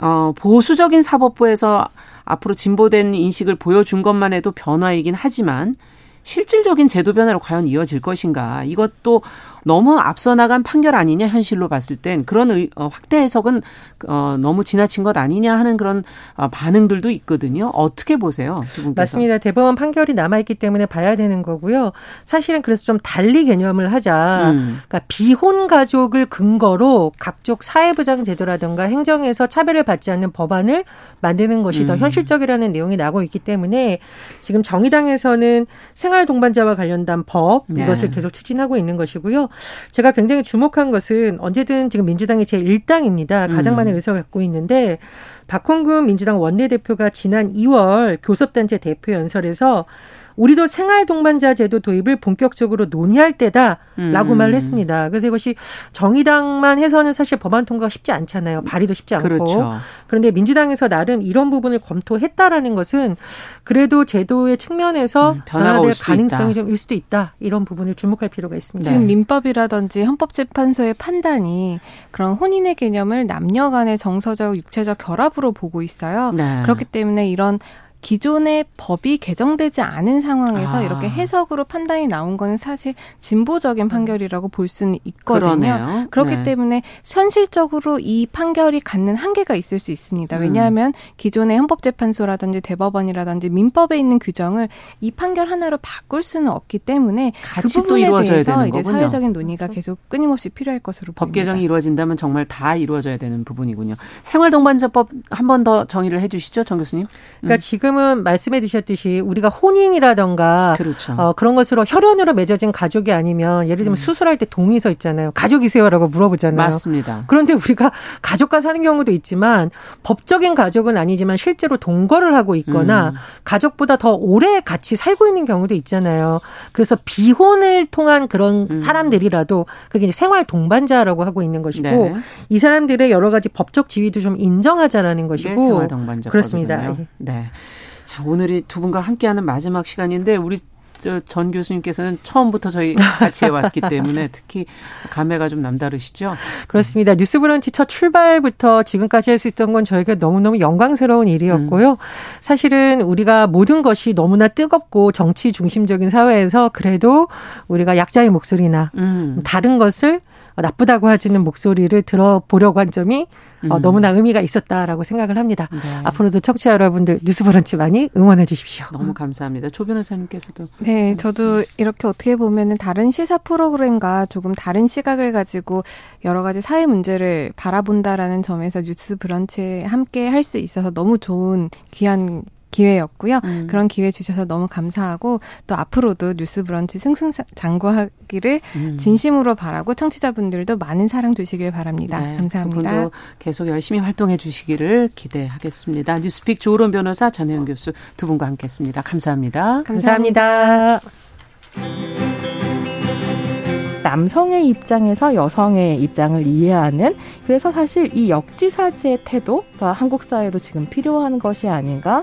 어, 보수적인 사법부에서 앞으로 진보된 인식을 보여준 것만 해도 변화이긴 하지만 실질적인 제도 변화로 과연 이어질 것인가. 이것도 너무 앞서 나간 판결 아니냐 현실로 봤을 땐 그런 의, 어, 확대 해석은 어, 너무 지나친 것 아니냐 하는 그런 어, 반응들도 있거든요. 어떻게 보세요? 맞습니다. 대법원 판결이 남아있기 때문에 봐야 되는 거고요. 사실은 그래서 좀 달리 개념을 하자. 음. 그러니까 비혼 가족을 근거로 각종 사회보장 제도라든가 행정에서 차별을 받지 않는 법안을 만드는 것이 음. 더 현실적이라는 내용이 나오고 있기 때문에 지금 정의당에서는 생활 동반자와 관련된 법 네. 이것을 계속 추진하고 있는 것이고요. 제가 굉장히 주목한 것은 언제든 지금 민주당이 제1당입니다. 가장 음. 많은 의석을 갖고 있는데 박홍근 민주당 원내대표가 지난 2월 교섭단체 대표 연설에서 우리도 생활 동반자 제도 도입을 본격적으로 논의할 때다라고 음. 말을 했습니다. 그래서 이것이 정의당만 해서는 사실 법안 통과가 쉽지 않잖아요. 발의도 쉽지 않고. 그렇죠. 그런데 민주당에서 나름 이런 부분을 검토했다라는 것은 그래도 제도의 측면에서 음, 변화될 가능성이 좀 일 수도 있다. 이런 부분을 주목할 필요가 있습니다. 지금 민법이라든지 헌법재판소의 판단이 그런 혼인의 개념을 남녀 간의 정서적 육체적 결합으로 보고 있어요. 네. 그렇기 때문에 이런 기존의 법이 개정되지 않은 상황에서 아. 이렇게 해석으로 판단이 나온 거는 사실 진보적인 판결이라고 볼 수는 있거든요. 그러네요. 그렇기 네. 때문에 현실적으로 이 판결이 갖는 한계가 있을 수 있습니다. 음. 왜냐하면 기존의 헌법재판소라든지 대법원이라든지 민법에 있는 규정을 이 판결 하나로 바꿀 수는 없기 때문에 그 부분에 대해서 이제 거군요. 사회적인 논의가 계속 끊임없이 필요할 것으로 법 보입니다. 개정이 이루어진다면 정말 다 이루어져야 되는 부분이군요. 생활동반자법 한 번 더 정의를 해주시죠, 정 교수님. 그러니까 음. 지금 지금은 말씀해 주셨듯이 우리가 혼인이라던가 그렇죠. 어, 그런 것으로 혈연으로 맺어진 가족이 아니면 예를 들면 음. 수술할 때 동의서 있잖아요. 가족이세요라고 물어보잖아요. 맞습니다. 그런데 우리가 가족과 사는 경우도 있지만 법적인 가족은 아니지만 실제로 동거를 하고 있거나 음. 가족보다 더 오래 같이 살고 있는 경우도 있잖아요. 그래서 비혼을 통한 그런 음. 사람들이라도 그게 생활 동반자라고 하고 있는 것이고 네. 이 사람들의 여러 가지 법적 지위도 좀 인정하자라는 것이고 네, 생활 동반자 그렇습니다. 네. 자, 오늘이 두 분과 함께하는 마지막 시간인데 우리 전 교수님께서는 처음부터 저희 같이 해왔기 때문에 특히 감회가 좀 남다르시죠? 그렇습니다. 뉴스 브런치 첫 출발부터 지금까지 할 수 있던 건 저에게 너무너무 영광스러운 일이었고요. 음. 사실은 우리가 모든 것이 너무나 뜨겁고 정치 중심적인 사회에서 그래도 우리가 약자의 목소리나 음. 다른 것을 나쁘다고 하지는 목소리를 들어보려고 한 점이 어, 음. 어, 너무나 의미가 있었다라고 생각을 합니다. 네. 앞으로도 청취자 여러분들 뉴스브런치 많이 응원해 주십시오. 너무 감사합니다. 조 변호사님께서도. 네, 저도 이렇게 어떻게 보면은 다른 시사 프로그램과 조금 다른 시각을 가지고 여러 가지 사회 문제를 바라본다라는 점에서 뉴스 브런치에 함께 할 수 있어서 너무 좋은 귀한 기회였고요. 음. 그런 기회 주셔서 너무 감사하고 또 앞으로도 뉴스 브런치 승승장구하기를 음. 진심으로 바라고 청취자분들도 많은 사랑 주시길 바랍니다. 네, 감사합니다. 두 분도 계속 열심히 활동해 주시기를 기대하겠습니다. 뉴스픽 조론 변호사 전혜영 교수 두 분과 함께했습니다. 감사합니다. 감사합니다. 남성의 입장에서 여성의 입장을 이해하는 그래서 사실 이 역지사지의 태도가 한국 사회로 지금 필요한 것이 아닌가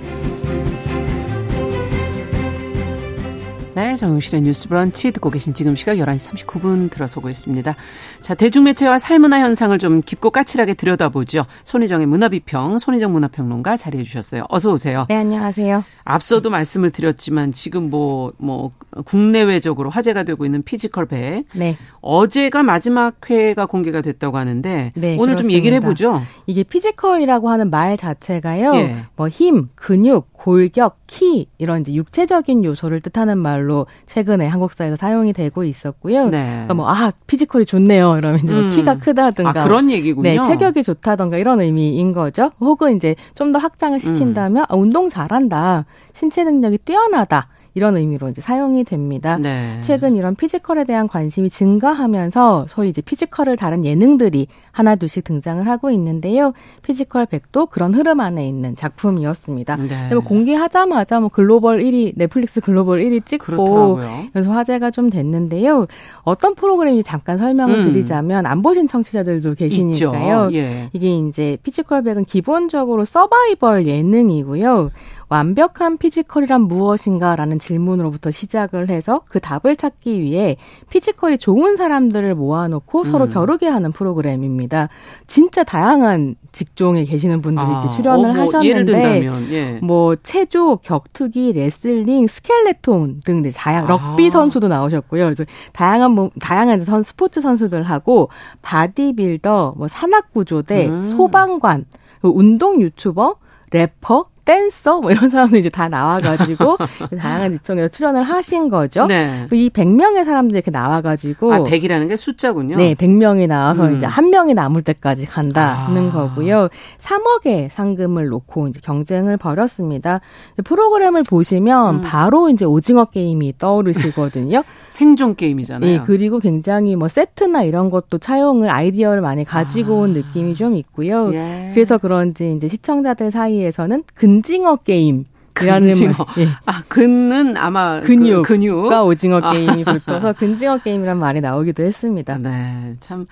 네, 정용실의 뉴스 브런치 듣고 계신 지금 시각 11시 39분 들어서고 있습니다. 자, 대중매체와 사회문화 현상을 좀 깊고 까칠하게 들여다보죠. 손희정의 문화비평, 손희정 문화평론가 자리해 주셨어요. 어서 오세요. 네, 안녕하세요. 앞서도 말씀을 드렸지만 지금 뭐, 뭐, 국내외적으로 화제가 되고 있는 피지컬 백. 네. 어제가 마지막 회가 공개가 됐다고 하는데 네, 오늘 그렇습니다. 좀 얘기를 해보죠. 이게 피지컬이라고 하는 말 자체가요. 예. 뭐 힘, 근육, 골격, 키 이런 이제 육체적인 요소를 뜻하는 말로 최근에 한국 사회에서 사용이 되고 있었고요. 네. 그러니까 뭐 아 피지컬이 좋네요. 이러면 이제 뭐 음. 키가 크다든가 아, 그런 얘기군요. 네, 체격이 좋다든가 이런 의미인 거죠. 혹은 이제 좀 더 확장을 시킨다면 음. 아, 운동 잘한다, 신체 능력이 뛰어나다. 이런 의미로 이제 사용이 됩니다. 네. 최근 이런 피지컬에 대한 관심이 증가하면서 소위 이제 피지컬을 다룬 예능들이 하나 둘씩 등장을 하고 있는데요. 피지컬 100도 그런 흐름 안에 있는 작품이었습니다. 네. 뭐 공개하자마자 뭐 글로벌 1위 넷플릭스 글로벌 1위 찍고 그렇더라고요. 그래서 화제가 좀 됐는데요. 어떤 프로그램인지 잠깐 설명을 음. 드리자면 안 보신 청취자들도 계시니까요. 예. 이게 이제 피지컬 100은 기본적으로 서바이벌 예능이고요. 완벽한 피지컬이란 무엇인가라는 질문으로부터 시작을 해서 그 답을 찾기 위해 피지컬이 좋은 사람들을 모아놓고 음. 서로 겨루게 하는 프로그램입니다. 진짜 다양한 직종에 계시는 분들이 아, 출연을 어, 뭐 하셨는데 예. 뭐 체조, 격투기, 레슬링, 스켈레톤 등 다양 럭비 아. 선수도 나오셨고요. 그래서 다양한 뭐 다양한 선 스포츠 선수들하고 바디빌더, 뭐 산악 구조대, 음. 소방관, 운동 유튜버, 래퍼, 댄서 뭐 이런 사람들 이제 다 나와가지고 다양한 직종에서 출연을 하신 거죠. 네. 이 100명의 사람들이 이렇게 나와가지고 아 100이라는 게 숫자군요. 네, 100명이 나와서 음. 이제 한 명이 남을 때까지 간다는 아. 거고요. 3억의 상금을 놓고 이제 경쟁을 벌였습니다. 프로그램을 보시면 음. 바로 이제 오징어 게임이 떠오르시거든요. 생존 게임이잖아요. 네, 그리고 굉장히 뭐 세트나 이런 것도 차용을 아이디어를 많이 가지고 온 아. 느낌이 좀 있고요. 예. 그래서 그런지 이제 시청자들 사이에서는 근 근징어 게임. 근징어. 예. 아, 근은 아마 그 근육. 그, 근육과 오징어 아. 게임이 붙어서 근징어 게임이란 말이 나오기도 했습니다. 네. 참,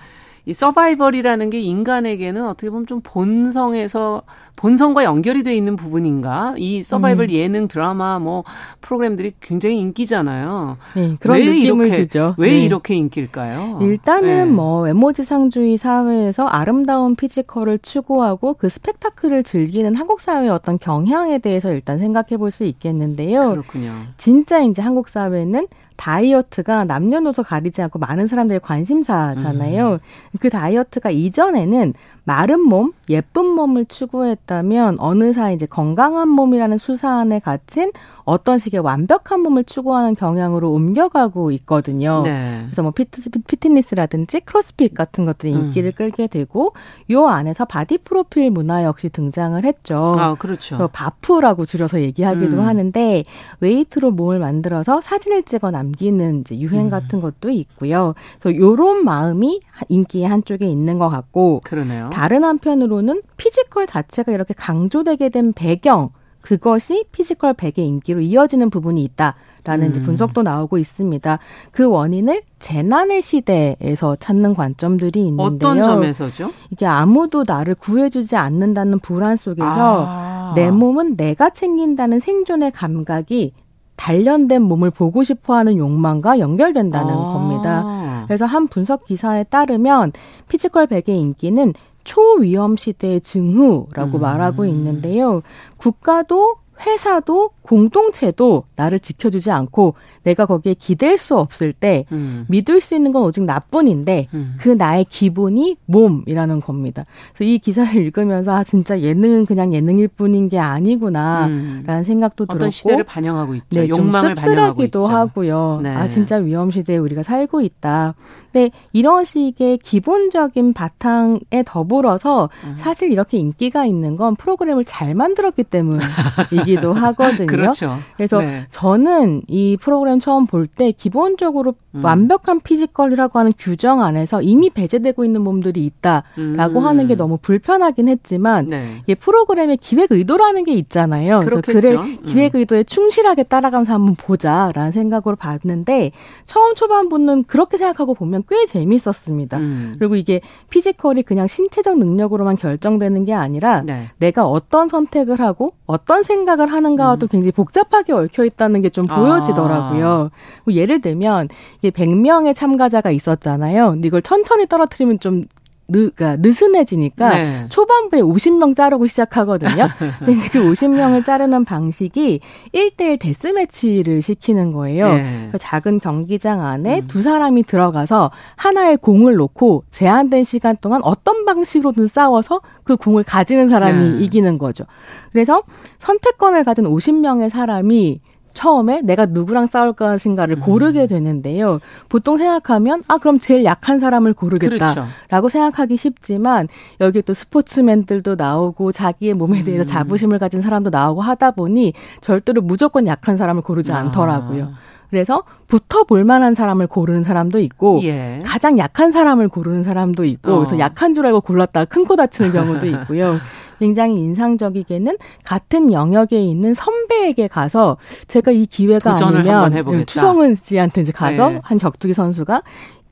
이 서바이벌이라는 게 인간에게는 어떻게 보면 좀 본성에서 본성과 연결이 돼 있는 부분인가? 이 서바이벌 음. 예능 드라마 뭐 프로그램들이 굉장히 인기잖아요. 네, 그런 왜 느낌을 이렇게, 주죠. 왜 네. 이렇게 인기일까요? 일단은 네. 뭐 외모지상주의 사회에서 아름다운 피지컬을 추구하고 그 스펙타클을 즐기는 한국 사회의 어떤 경향에 대해서 일단 생각해 볼 수 있겠는데요. 그렇군요. 진짜 이제 한국 사회는 다이어트가 남녀노소 가리지 않고 많은 사람들의 관심사잖아요. 음. 그 다이어트가 이전에는 마른 몸, 예쁜 몸을 추구했다면 어느새 이제 건강한 몸이라는 수사 안에 갇힌 어떤 식의 완벽한 몸을 추구하는 경향으로 옮겨가고 있거든요. 네. 그래서 뭐 피트, 피트니스라든지 크로스핏 같은 것들이 음. 인기를 음. 끌게 되고 요 안에서 바디 프로필 문화 역시 등장을 했죠. 아, 그렇죠. 바프라고 줄여서 얘기하기도 음. 하는데 웨이트로 몸을 만들어서 사진을 찍어 남기는 이제 유행 음. 같은 것도 있고요. 그래서 요런 마음이 인기의 한쪽에 있는 것 같고 그러네요. 다른 한편으로는 피지컬 자체가 이렇게 강조되게 된 배경 그것이 피지컬 100의 인기로 이어지는 부분이 있다라는 음. 분석도 나오고 있습니다. 그 원인을 재난의 시대에서 찾는 관점들이 있는데요. 어떤 점에서죠? 이게 아무도 나를 구해주지 않는다는 불안 속에서 아. 내 몸은 내가 챙긴다는 생존의 감각이 단련된 몸을 보고 싶어 하는 욕망과 연결된다는 아. 겁니다. 그래서 한 분석 기사에 따르면 피지컬 100의 인기는 초위험 시대의 증후라고 음. 말하고 있는데요. 국가도 회사도 공동체도 나를 지켜주지 않고 내가 거기에 기댈 수 없을 때 음. 믿을 수 있는 건 오직 나뿐인데 음. 그 나의 기본이 몸이라는 겁니다. 그래서 이 기사를 읽으면서 아 진짜 예능은 그냥 예능일 뿐인 게 아니구나라는 음. 생각도 어떤 들었고 시대를 반영하고 있죠. 네, 욕망을 씁쓸하기도 하고요. 네. 아 진짜 위험 시대에 우리가 살고 있다. 근데 이런 식의 기본적인 바탕에 더불어서 음. 사실 이렇게 인기가 있는 건 프로그램을 잘 만들었기 때문이기도 하거든요. 그렇죠. 그래서 네. 저는 이 프로그램 처음 볼 때 기본적으로 음. 완벽한 피지컬이라고 하는 규정 안에서 이미 배제되고 있는 몸들이 있다라고 음. 하는 게 너무 불편하긴 했지만 네. 이 프로그램의 기획 의도라는 게 있잖아요. 그렇겠죠. 그래서 그래 기획 음. 의도에 충실하게 따라가면서 한번 보자라는 생각으로 봤는데 처음 초반부는 그렇게 생각하고 보면 꽤 재밌었습니다. 음. 그리고 이게 피지컬이 그냥 신체적 능력으로만 결정되는 게 아니라 네. 내가 어떤 선택을 하고 어떤 생각을 하는가와도 음. 굉장히 복잡하게 얽혀 있다는 게 좀 보여지더라고요. 아. 예를 들면 이게 100명의 참가자가 있었잖아요. 근데 이걸 천천히 떨어뜨리면 좀 느, 그러니까 느슨해지니까 네. 초반부에 50명 자르고 시작하거든요. 근데 그 50명을 자르는 방식이 1대1 데스매치를 시키는 거예요. 네. 그 작은 경기장 안에 음. 두 사람이 들어가서 하나의 공을 놓고 제한된 시간 동안 어떤 방식으로든 싸워서 그 공을 가지는 사람이 네. 이기는 거죠. 그래서 선택권을 가진 50명의 사람이 처음에 내가 누구랑 싸울 것인가를 음. 고르게 되는데요. 보통 생각하면 아 그럼 제일 약한 사람을 고르겠다라고 그렇죠. 생각하기 쉽지만 여기 또 스포츠맨들도 나오고 자기의 몸에 대해서 음. 자부심을 가진 사람도 나오고 하다 보니 절대로 무조건 약한 사람을 고르지 아. 않더라고요. 그래서 붙어 볼 만한 사람을 고르는 사람도 있고 예. 가장 약한 사람을 고르는 사람도 있고 어. 그래서 약한 줄 알고 골랐다가 큰 코 다치는 경우도 있고요. 굉장히 인상적이게는 같은 영역에 있는 선배에게 가서 제가 이 기회가 아니면 추성은 씨한테 이제 가서 네. 한 격투기 선수가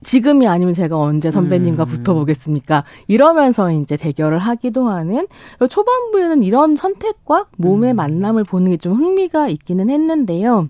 지금이 아니면 제가 언제 선배님과 음. 붙어보겠습니까? 이러면서 이제 대결을 하기도 하는 초반부에는 이런 선택과 몸의 음. 만남을 보는 게 좀 흥미가 있기는 했는데요.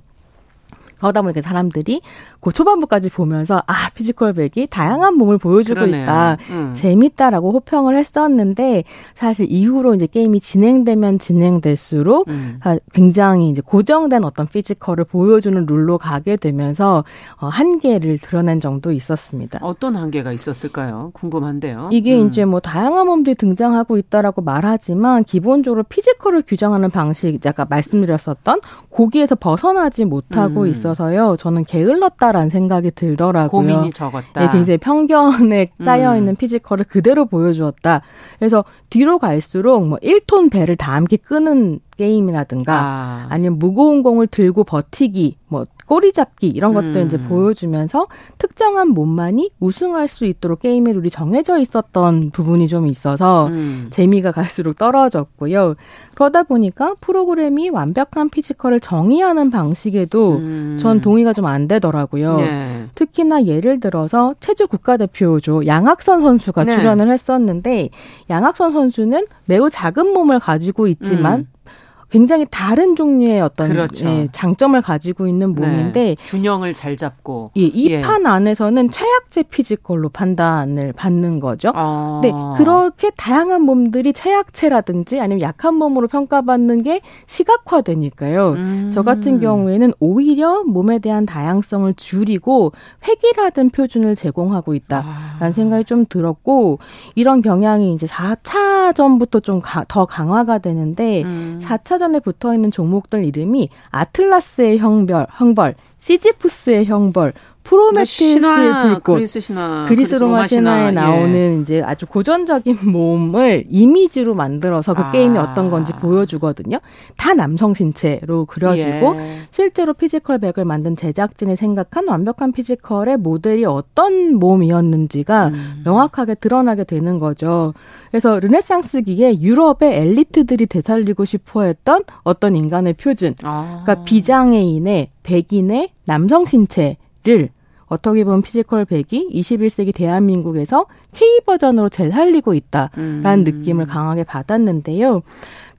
그러다 보니까 사람들이 그 초반부까지 보면서 아 피지컬백이 다양한 몸을 보여주고 그러네요. 있다 음. 재밌다라고 호평을 했었는데 사실 이후로 이제 게임이 진행되면 진행될수록 음. 굉장히 이제 고정된 어떤 피지컬을 보여주는 룰로 가게 되면서 어, 한계를 드러낸 점도 있었습니다. 어떤 한계가 있었을까요? 궁금한데요. 이게 음. 이제 뭐 다양한 몸들이 등장하고 있다라고 말하지만 기본적으로 피지컬을 규정하는 방식 아까 말씀드렸었던 거기에서 벗어나지 못하고 음. 있어서요. 저는 게을렀다. 적다라는 생각이 들더라고요. 고민이 적었다. 네, 굉장히 편견에 쌓여 있는 음. 피지컬을 그대로 보여주었다. 그래서 뒤로 갈수록 뭐 1톤 배를 다 함께 끄는 게임이라든가 아. 니면 무거운 공을 들고 버티기, 뭐 꼬리 잡기 이런 것들 음. 이제 보여주면서 특정한 몸만이 우승할 수 있도록 게임의 룰이 정해져 있었던 부분이 좀 있어서 음. 재미가 갈수록 떨어졌고요. 그러다 보니까 프로그램이 완벽한 피지컬을 정의하는 방식에도 음. 전 동의가 좀 안 되더라고요. 네. 특히나 예를 들어서 체조 국가대표죠 양학선 선수가 네. 출연을 했었는데 양학선 선수는 매우 작은 몸을 가지고 있지만 음. 굉장히 다른 종류의 어떤 그렇죠. 예, 장점을 가지고 있는 네. 몸인데 네. 균형을 잘 잡고 예, 이판 예. 안에서는 최약체 피지컬로 판단을 받는 거죠. 아. 네, 그렇게 다양한 몸들이 최약체라든지 아니면 약한 몸으로 평가받는 게 시각화되니까요. 음. 저 같은 경우에는 오히려 몸에 대한 다양성을 줄이고 획일화된 표준을 제공하고 있다라는 아. 생각이 좀 들었고 이런 경향이 이제 4차 전부터 좀 더 강화가 되는데 음. 4차 백화전에 붙어 있는 종목들 이름이 아틀라스의 형벌, 형벌, 시지푸스의 형벌, 프로메테우스의 불꽃, 그리스 신화, 그리스 로마 신화에 예. 나오는 예. 이제 아주 고전적인 몸을 이미지로 만들어서 그 아. 게임이 어떤 건지 보여주거든요. 다 남성 신체로 그려지고 예. 실제로 피지컬 백을 만든 제작진이 생각한 완벽한 피지컬의 모델이 어떤 몸이었는지가 음. 명확하게 드러나게 되는 거죠. 그래서 르네상스기에 유럽의 엘리트들이 되살리고 싶어했던 어떤 인간의 표준, 아. 그러니까 비장애인의 백인의 남성 신체를 어떻게 보면 피지컬 100이 21세기 대한민국에서 K 버전으로 되살리고 있다라는 음. 느낌을 강하게 받았는데요.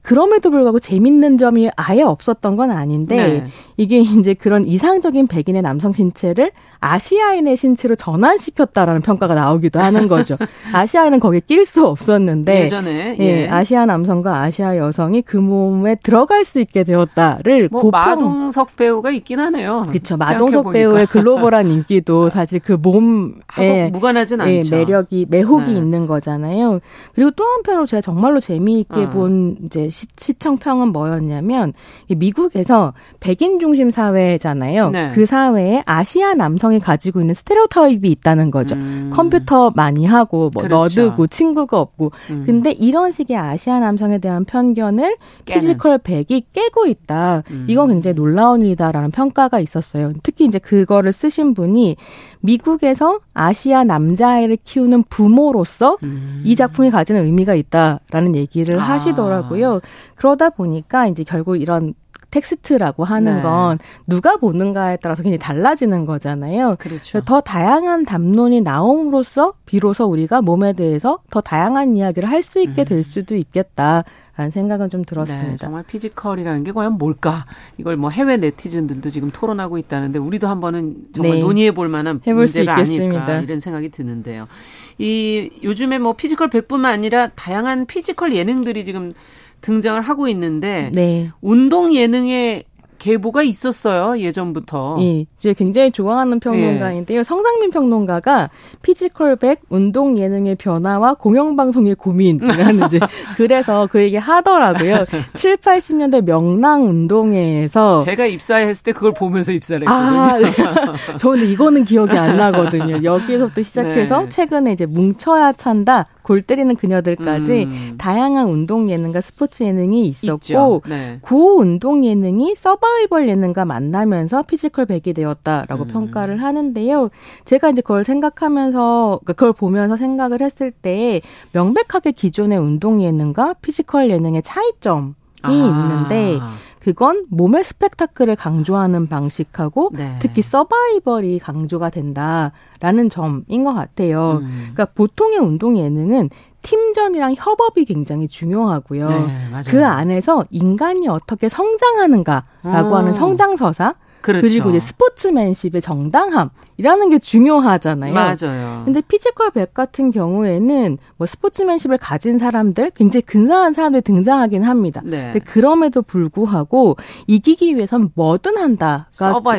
그럼에도 불구하고 재밌는 점이 아예 없었던 건 아닌데 네. 이게 이제 그런 이상적인 백인의 남성 신체를 아시아인의 신체로 전환시켰다라는 평가가 나오기도 하는 거죠. 아시아인은 거기에 낄 수 없었는데 예전에 예. 예. 아시아 남성과 아시아 여성이 그 몸에 들어갈 수 있게 되었다를 뭐 고평... 마동석 배우가 있긴 하네요. 그렇죠. 마동석 배우의 글로벌한 인기도 사실 그 몸에 무관하진 예, 않죠. 매력이 매혹이 네. 있는 거잖아요. 그리고 또 한편으로 제가 정말로 재미있게 어. 본 이제 시, 시청평은 뭐였냐면 미국에서 백인 중심 사회잖아요. 네. 그 사회에 아시아 남성이 가지고 있는 스테레오타입이 있다는 거죠. 음. 컴퓨터 많이 하고 뭐 그렇죠. 너드고 친구가 없고. 음. 근데 이런 식의 아시아 남성에 대한 편견을 깨는. 피지컬 백이 깨고 있다. 음. 이건 굉장히 놀라운 일이다라는 평가가 있었어요. 특히 이제 그거를 쓰신 분이 미국에서 아시아 남자아이를 키우는 부모로서 음. 이 작품이 가지는 의미가 있다라는 얘기를 아. 하시더라고요. 그러다 보니까 이제 결국 이런 텍스트라고 하는 네. 건 누가 보는가에 따라서 굉장히 달라지는 거잖아요. 그렇죠. 더 다양한 담론이 나옴으로써 비로소 우리가 몸에 대해서 더 다양한 이야기를 할 수 있게 될 음. 수도 있겠다. 라는 생각은 좀 들었습니다. 네, 정말 피지컬이라는 게 과연 뭘까? 이걸 뭐 해외 네티즌들도 지금 토론하고 있다는데 우리도 한번은 정말 네. 논의해 볼 만한 해볼 문제가 아닐까 이런 생각이 드는데요. 이 요즘에 뭐 피지컬 100뿐만 아니라 다양한 피지컬 예능들이 지금 등장을 하고 있는데 네. 운동 예능의 계보가 있었어요 예전부터. 예, 이제 굉장히 좋아하는 평론가인데요. 예. 성상민 평론가가 피지컬백 운동 예능의 변화와 공영방송의 고민이라는 이제 그래서 그 얘기 하더라고요. 7, 80년대 명랑 운동회에서 제가 입사했을 때 그걸 보면서 입사를 했거든요. 아, 네. 저는 이거는 기억이 안 나거든요. 여기서부터 시작해서 네. 최근에 이제 뭉쳐야 찬다 골 때리는 그녀들까지 음. 다양한 운동 예능과 스포츠 예능이 있었고 네. 그 운동 예능이 서바이벌 예능과 만나면서 피지컬 백이 되었다라고 음. 평가를 하는데요. 제가 이제 그걸 생각하면서 그러니까 그걸 보면서 생각을 했을 때 명백하게 기존의 운동 예능과 피지컬 예능의 차이점이 아. 있는데 그건 몸의 스펙타클을 강조하는 방식하고 네. 특히 서바이벌이 강조가 된다라는 점인 것 같아요. 음. 그러니까 보통의 운동 예능은 팀전이랑 협업이 굉장히 중요하고요. 네, 그 안에서 인간이 어떻게 성장하는가라고 오. 하는 성장서사 그렇죠. 그리고 이제 스포츠맨십의 정당함이라는 게 중요하잖아요. 맞아요. 근데 피지컬 백 같은 경우에는 뭐 스포츠맨십을 가진 사람들, 굉장히 근사한 사람들이 등장하긴 합니다. 네. 근데 그럼에도 불구하고 이기기 위해선 뭐든 한다가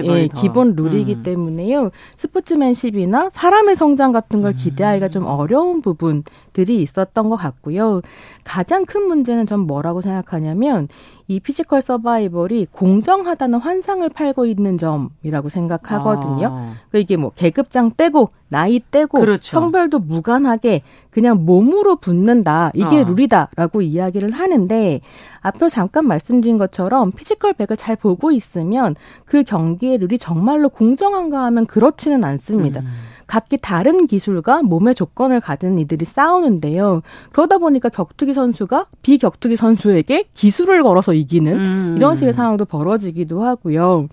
예, 기본 룰이기 음. 때문에요. 스포츠맨십이나 사람의 성장 같은 걸 기대하기가 음. 좀 어려운 부분들이 있었던 것 같고요. 가장 큰 문제는 전 뭐라고 생각하냐면 이 피지컬 서바이벌이 공정하다는 환상을 팔고 있는 점이라고 생각하거든요. 아. 그러니까 이게 뭐 계급장 떼고 나이 떼고 그렇죠. 성별도 무관하게 그냥 몸으로 붙는다. 이게 어. 룰이다라고 이야기를 하는데 앞서 잠깐 말씀드린 것처럼 피지컬 백을 잘 보고 있으면 그 경기의 룰이 정말로 공정한가 하면 그렇지는 않습니다. 음. 각기 다른 기술과 몸의 조건을 가진 이들이 싸우는데요. 그러다 보니까 격투기 선수가 비격투기 선수에게 기술을 걸어서 이기는 음. 이런 식의 상황도 벌어지기도 하고요.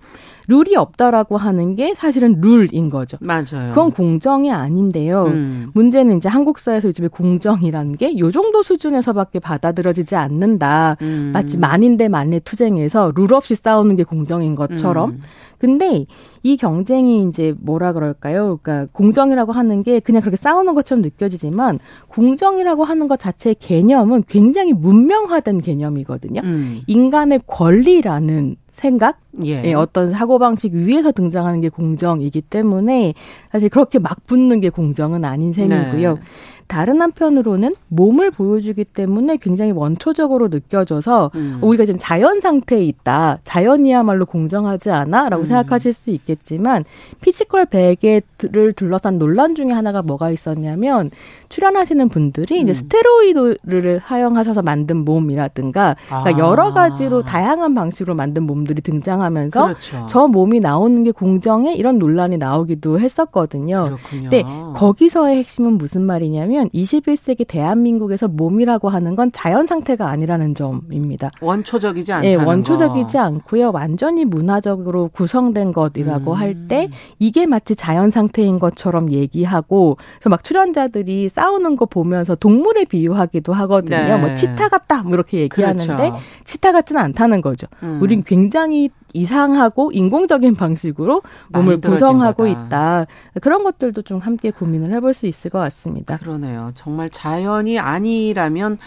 룰이 없다라고 하는 게 사실은 룰인 거죠. 맞아요. 그건 공정이 아닌데요. 음. 문제는 이제 한국 사회에서 요즘에 공정이라는 게 요 정도 수준에서밖에 받아들여지지 않는다. 음. 마치 만인 대 만의 투쟁에서 룰 없이 싸우는 게 공정인 것처럼. 음. 근데 이 경쟁이 이제 뭐라 그럴까요? 그러니까 공정이라고 하는 게 그냥 그렇게 싸우는 것처럼 느껴지지만 공정이라고 하는 것 자체의 개념은 굉장히 문명화된 개념이거든요. 음. 인간의 권리라는 생각, 예. 예. 어떤 사고방식 위에서 등장하는 게 공정이기 때문에 사실 그렇게 막 붙는 게 공정은 아닌 셈이고요. 네. 다른 한편으로는 몸을 보여주기 때문에 굉장히 원초적으로 느껴져서 음. 우리가 지금 자연 상태에 있다. 자연이야말로 공정하지 않아 라고 음. 생각하실 수 있겠지만 피지컬 백을 둘러싼 논란 중에 하나가 뭐가 있었냐면 출연하시는 분들이 음. 이제 스테로이드를 사용하셔서 만든 몸이라든가 그러니까 아. 여러 가지로 다양한 방식으로 만든 몸들이 등장하면서 그렇죠. 저 몸이 나오는 게 공정해 이런 논란이 나오기도 했었거든요. 그렇군요. 근데 거기서의 핵심은 무슨 말이냐면 뭐냐면 21세기 대한민국에서 몸이라고 하는 건 자연 상태가 아니라는 점입니다. 원초적이지 않다는 네, 원초적이지 거. 않고요. 완전히 문화적으로 구성된 것이라고 음. 할때 이게 마치 자연 상태인 것처럼 얘기하고 그래서 막 출연자들이 싸우는 거 보면서 동물에 비유하기도 하거든요. 네. 뭐 치타 같다 뭐 이렇게 얘기하는데 그렇죠. 치타 같지는 않다는 거죠. 음. 우린 굉장히 이상하고 인공적인 방식으로 몸을 구성하고 거다. 있다. 그런 것들도 좀 함께 고민을 해볼 수 있을 것 같습니다. 그러네요. 정말 자연이 아니라면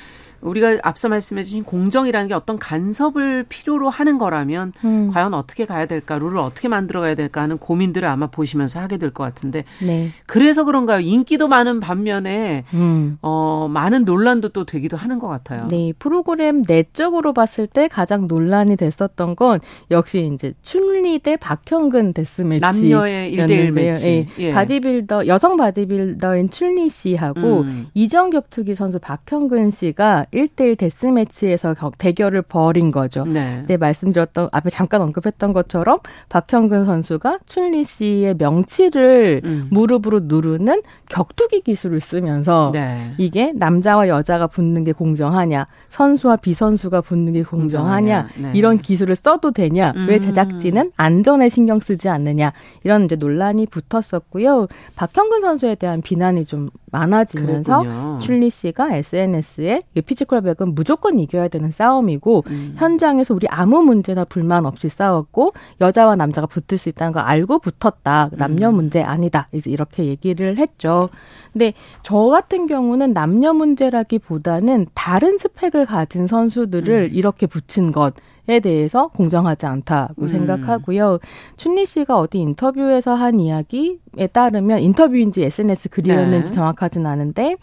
우리가 앞서 말씀해 주신 공정이라는 게 어떤 간섭을 필요로 하는 거라면 음. 과연 어떻게 가야 될까, 룰을 어떻게 만들어 가야 될까 하는 고민들을 아마 보시면서 하게 될 것 같은데. 네. 그래서 그런가요? 인기도 많은 반면에 음. 어, 많은 논란도 또 되기도 하는 것 같아요. 네, 프로그램 내적으로 봤을 때 가장 논란이 됐었던 건 역시 이제 춘리 대 박형근 데스 매치 남녀의 1대1 매치. 예. 예. 바디빌더 여성 바디빌더인 춘리 씨하고 음. 이종 격투기 선수 박형근 씨가 1대1 데스매치에서 대결을 벌인 거죠. 네. 네, 말씀드렸던 앞에 잠깐 언급했던 것처럼 박형근 선수가 춘리 씨의 명치를 음. 무릎으로 누르는 격투기 기술을 쓰면서 네. 이게 남자와 여자가 붙는 게 공정하냐, 선수와 비선수가 붙는 게 공정하냐, 네. 이런 기술을 써도 되냐, 음. 왜 제작진은 안전에 신경 쓰지 않느냐, 이런 이제 논란이 붙었었고요. 박형근 선수에 대한 비난이 좀 많아지면서. 춘리 씨가 SNS에 피지 컬백은 무조건 이겨야 되는 싸움이고 음. 현장에서 우리 아무 문제나 불만 없이 싸웠고 여자와 남자가 붙을 수 있다는 걸 알고 붙었다. 남녀 음. 문제 아니다. 이제 이렇게 얘기를 했죠. 근데 저 같은 경우는 남녀 문제라기보다는 다른 스펙을 가진 선수들을 음. 이렇게 붙인 것 에 대해서 공정하지 않다고 음. 생각하고요. 춘리 씨가 어디 인터뷰에서 한 이야기에 따르면 인터뷰인지 SNS 글이었는지 네. 정확하진 않은데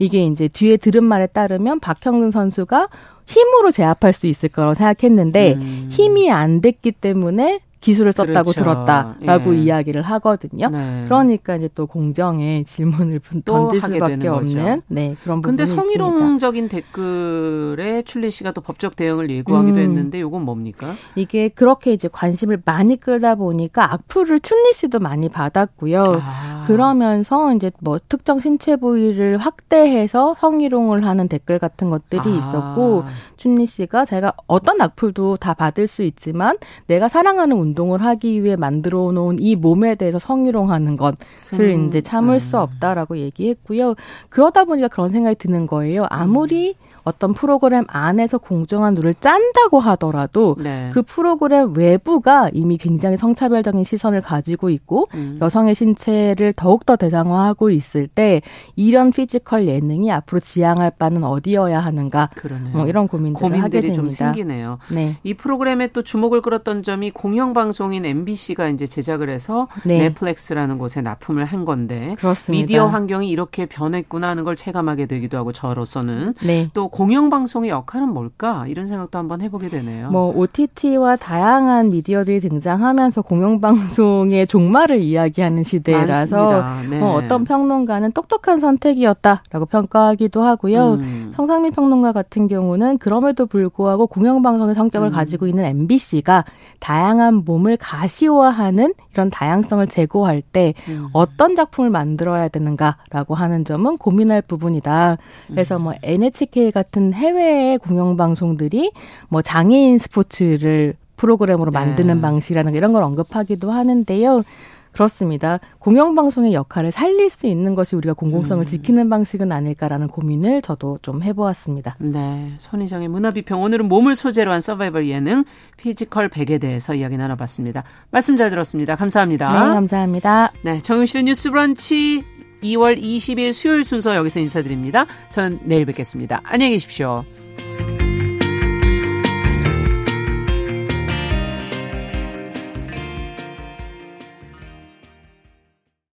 이게 이제 뒤에 들은 말에 따르면 박형근 선수가 힘으로 제압할 수 있을 거라고 생각했는데 음. 힘이 안 됐기 때문에 기술을 썼다고 그렇죠. 들었다라고 예. 이야기를 하거든요. 네. 그러니까 이제 또 공정의 질문을 던질 수밖에 없는 네, 그런 부분이 근데 성희롱적인 있습니다. 댓글에 출리 씨가 또 법적 대응을 예고하기도 음. 했는데 이건 뭡니까? 이게 그렇게 이제 관심을 많이 끌다 보니까 악플을 춘리 씨도 많이 받았고요. 아. 그러면서 이제 뭐 특정 신체 부위를 확대해서 성희롱을 하는 댓글 같은 것들이 아. 있었고 춘리 씨가 제가 어떤 악플도 다 받을 수 있지만 내가 사랑하는 운동 을 하기 위해 만들어 놓은 이 몸에 대해서 성희롱하는 것을 음. 이제 참을 음. 수 없다라고 얘기했고요. 그러다 보니까 그런 생각이 드는 거예요. 아무리 어떤 프로그램 안에서 공정한 룰을 짠다고 하더라도 네. 그 프로그램 외부가 이미 굉장히 성차별적인 시선을 가지고 있고 음. 여성의 신체를 더욱더 대상화하고 있을 때 이런 피지컬 예능이 앞으로 지향할 바는 어디여야 하는가 뭐 이런 고민들을 하게 됩니다. 좀 생기네요. 네. 이 프로그램에 또 주목을 끌었던 점이 공영방송인 MBC가 이제 제작을 해서 네. 넷플릭스라는 곳에 납품을 한 건데 그렇습니다. 미디어 환경이 이렇게 변했구나 하는 걸 체감하게 되기도 하고 저로서는 네. 또 공영방송의 역할은 뭘까 이런 생각도 한번 해보게 되네요. 뭐 OTT와 다양한 미디어들이 등장하면서 공영방송의 종말을 이야기하는 시대라서 네. 뭐 어떤 평론가는 똑똑한 선택이었다라고 평가하기도 하고요. 음. 성상민 평론가 같은 경우는 그럼에도 불구하고 공영방송의 성격을 음. 가지고 있는 MBC가 다양한 몸을 가시화하는 이런 다양성을 제고할 때 음. 어떤 작품을 만들어야 되는가라고 하는 점은 고민할 부분이다. 그래서 뭐 NHK 같은 해외의 공영방송들이 뭐 장애인 스포츠를 프로그램으로 네. 만드는 네. 방식이라는 이런 걸 언급하기도 하는데요. 그렇습니다. 공영방송의 역할을 살릴 수 있는 것이 우리가 공공성을 음. 지키는 방식은 아닐까라는 고민을 저도 좀 해보았습니다. 네. 손희정의 문화비평. 오늘은 몸을 소재로 한 서바이벌 예능 피지컬 100에 대해서 이야기 나눠봤습니다. 말씀 잘 들었습니다. 감사합니다. 네, 감사합니다. 네. 정용실의 뉴스 브런치 2월 20일 수요일 순서 여기서 인사드립니다. 저는 내일 뵙겠습니다. 안녕히 계십시오.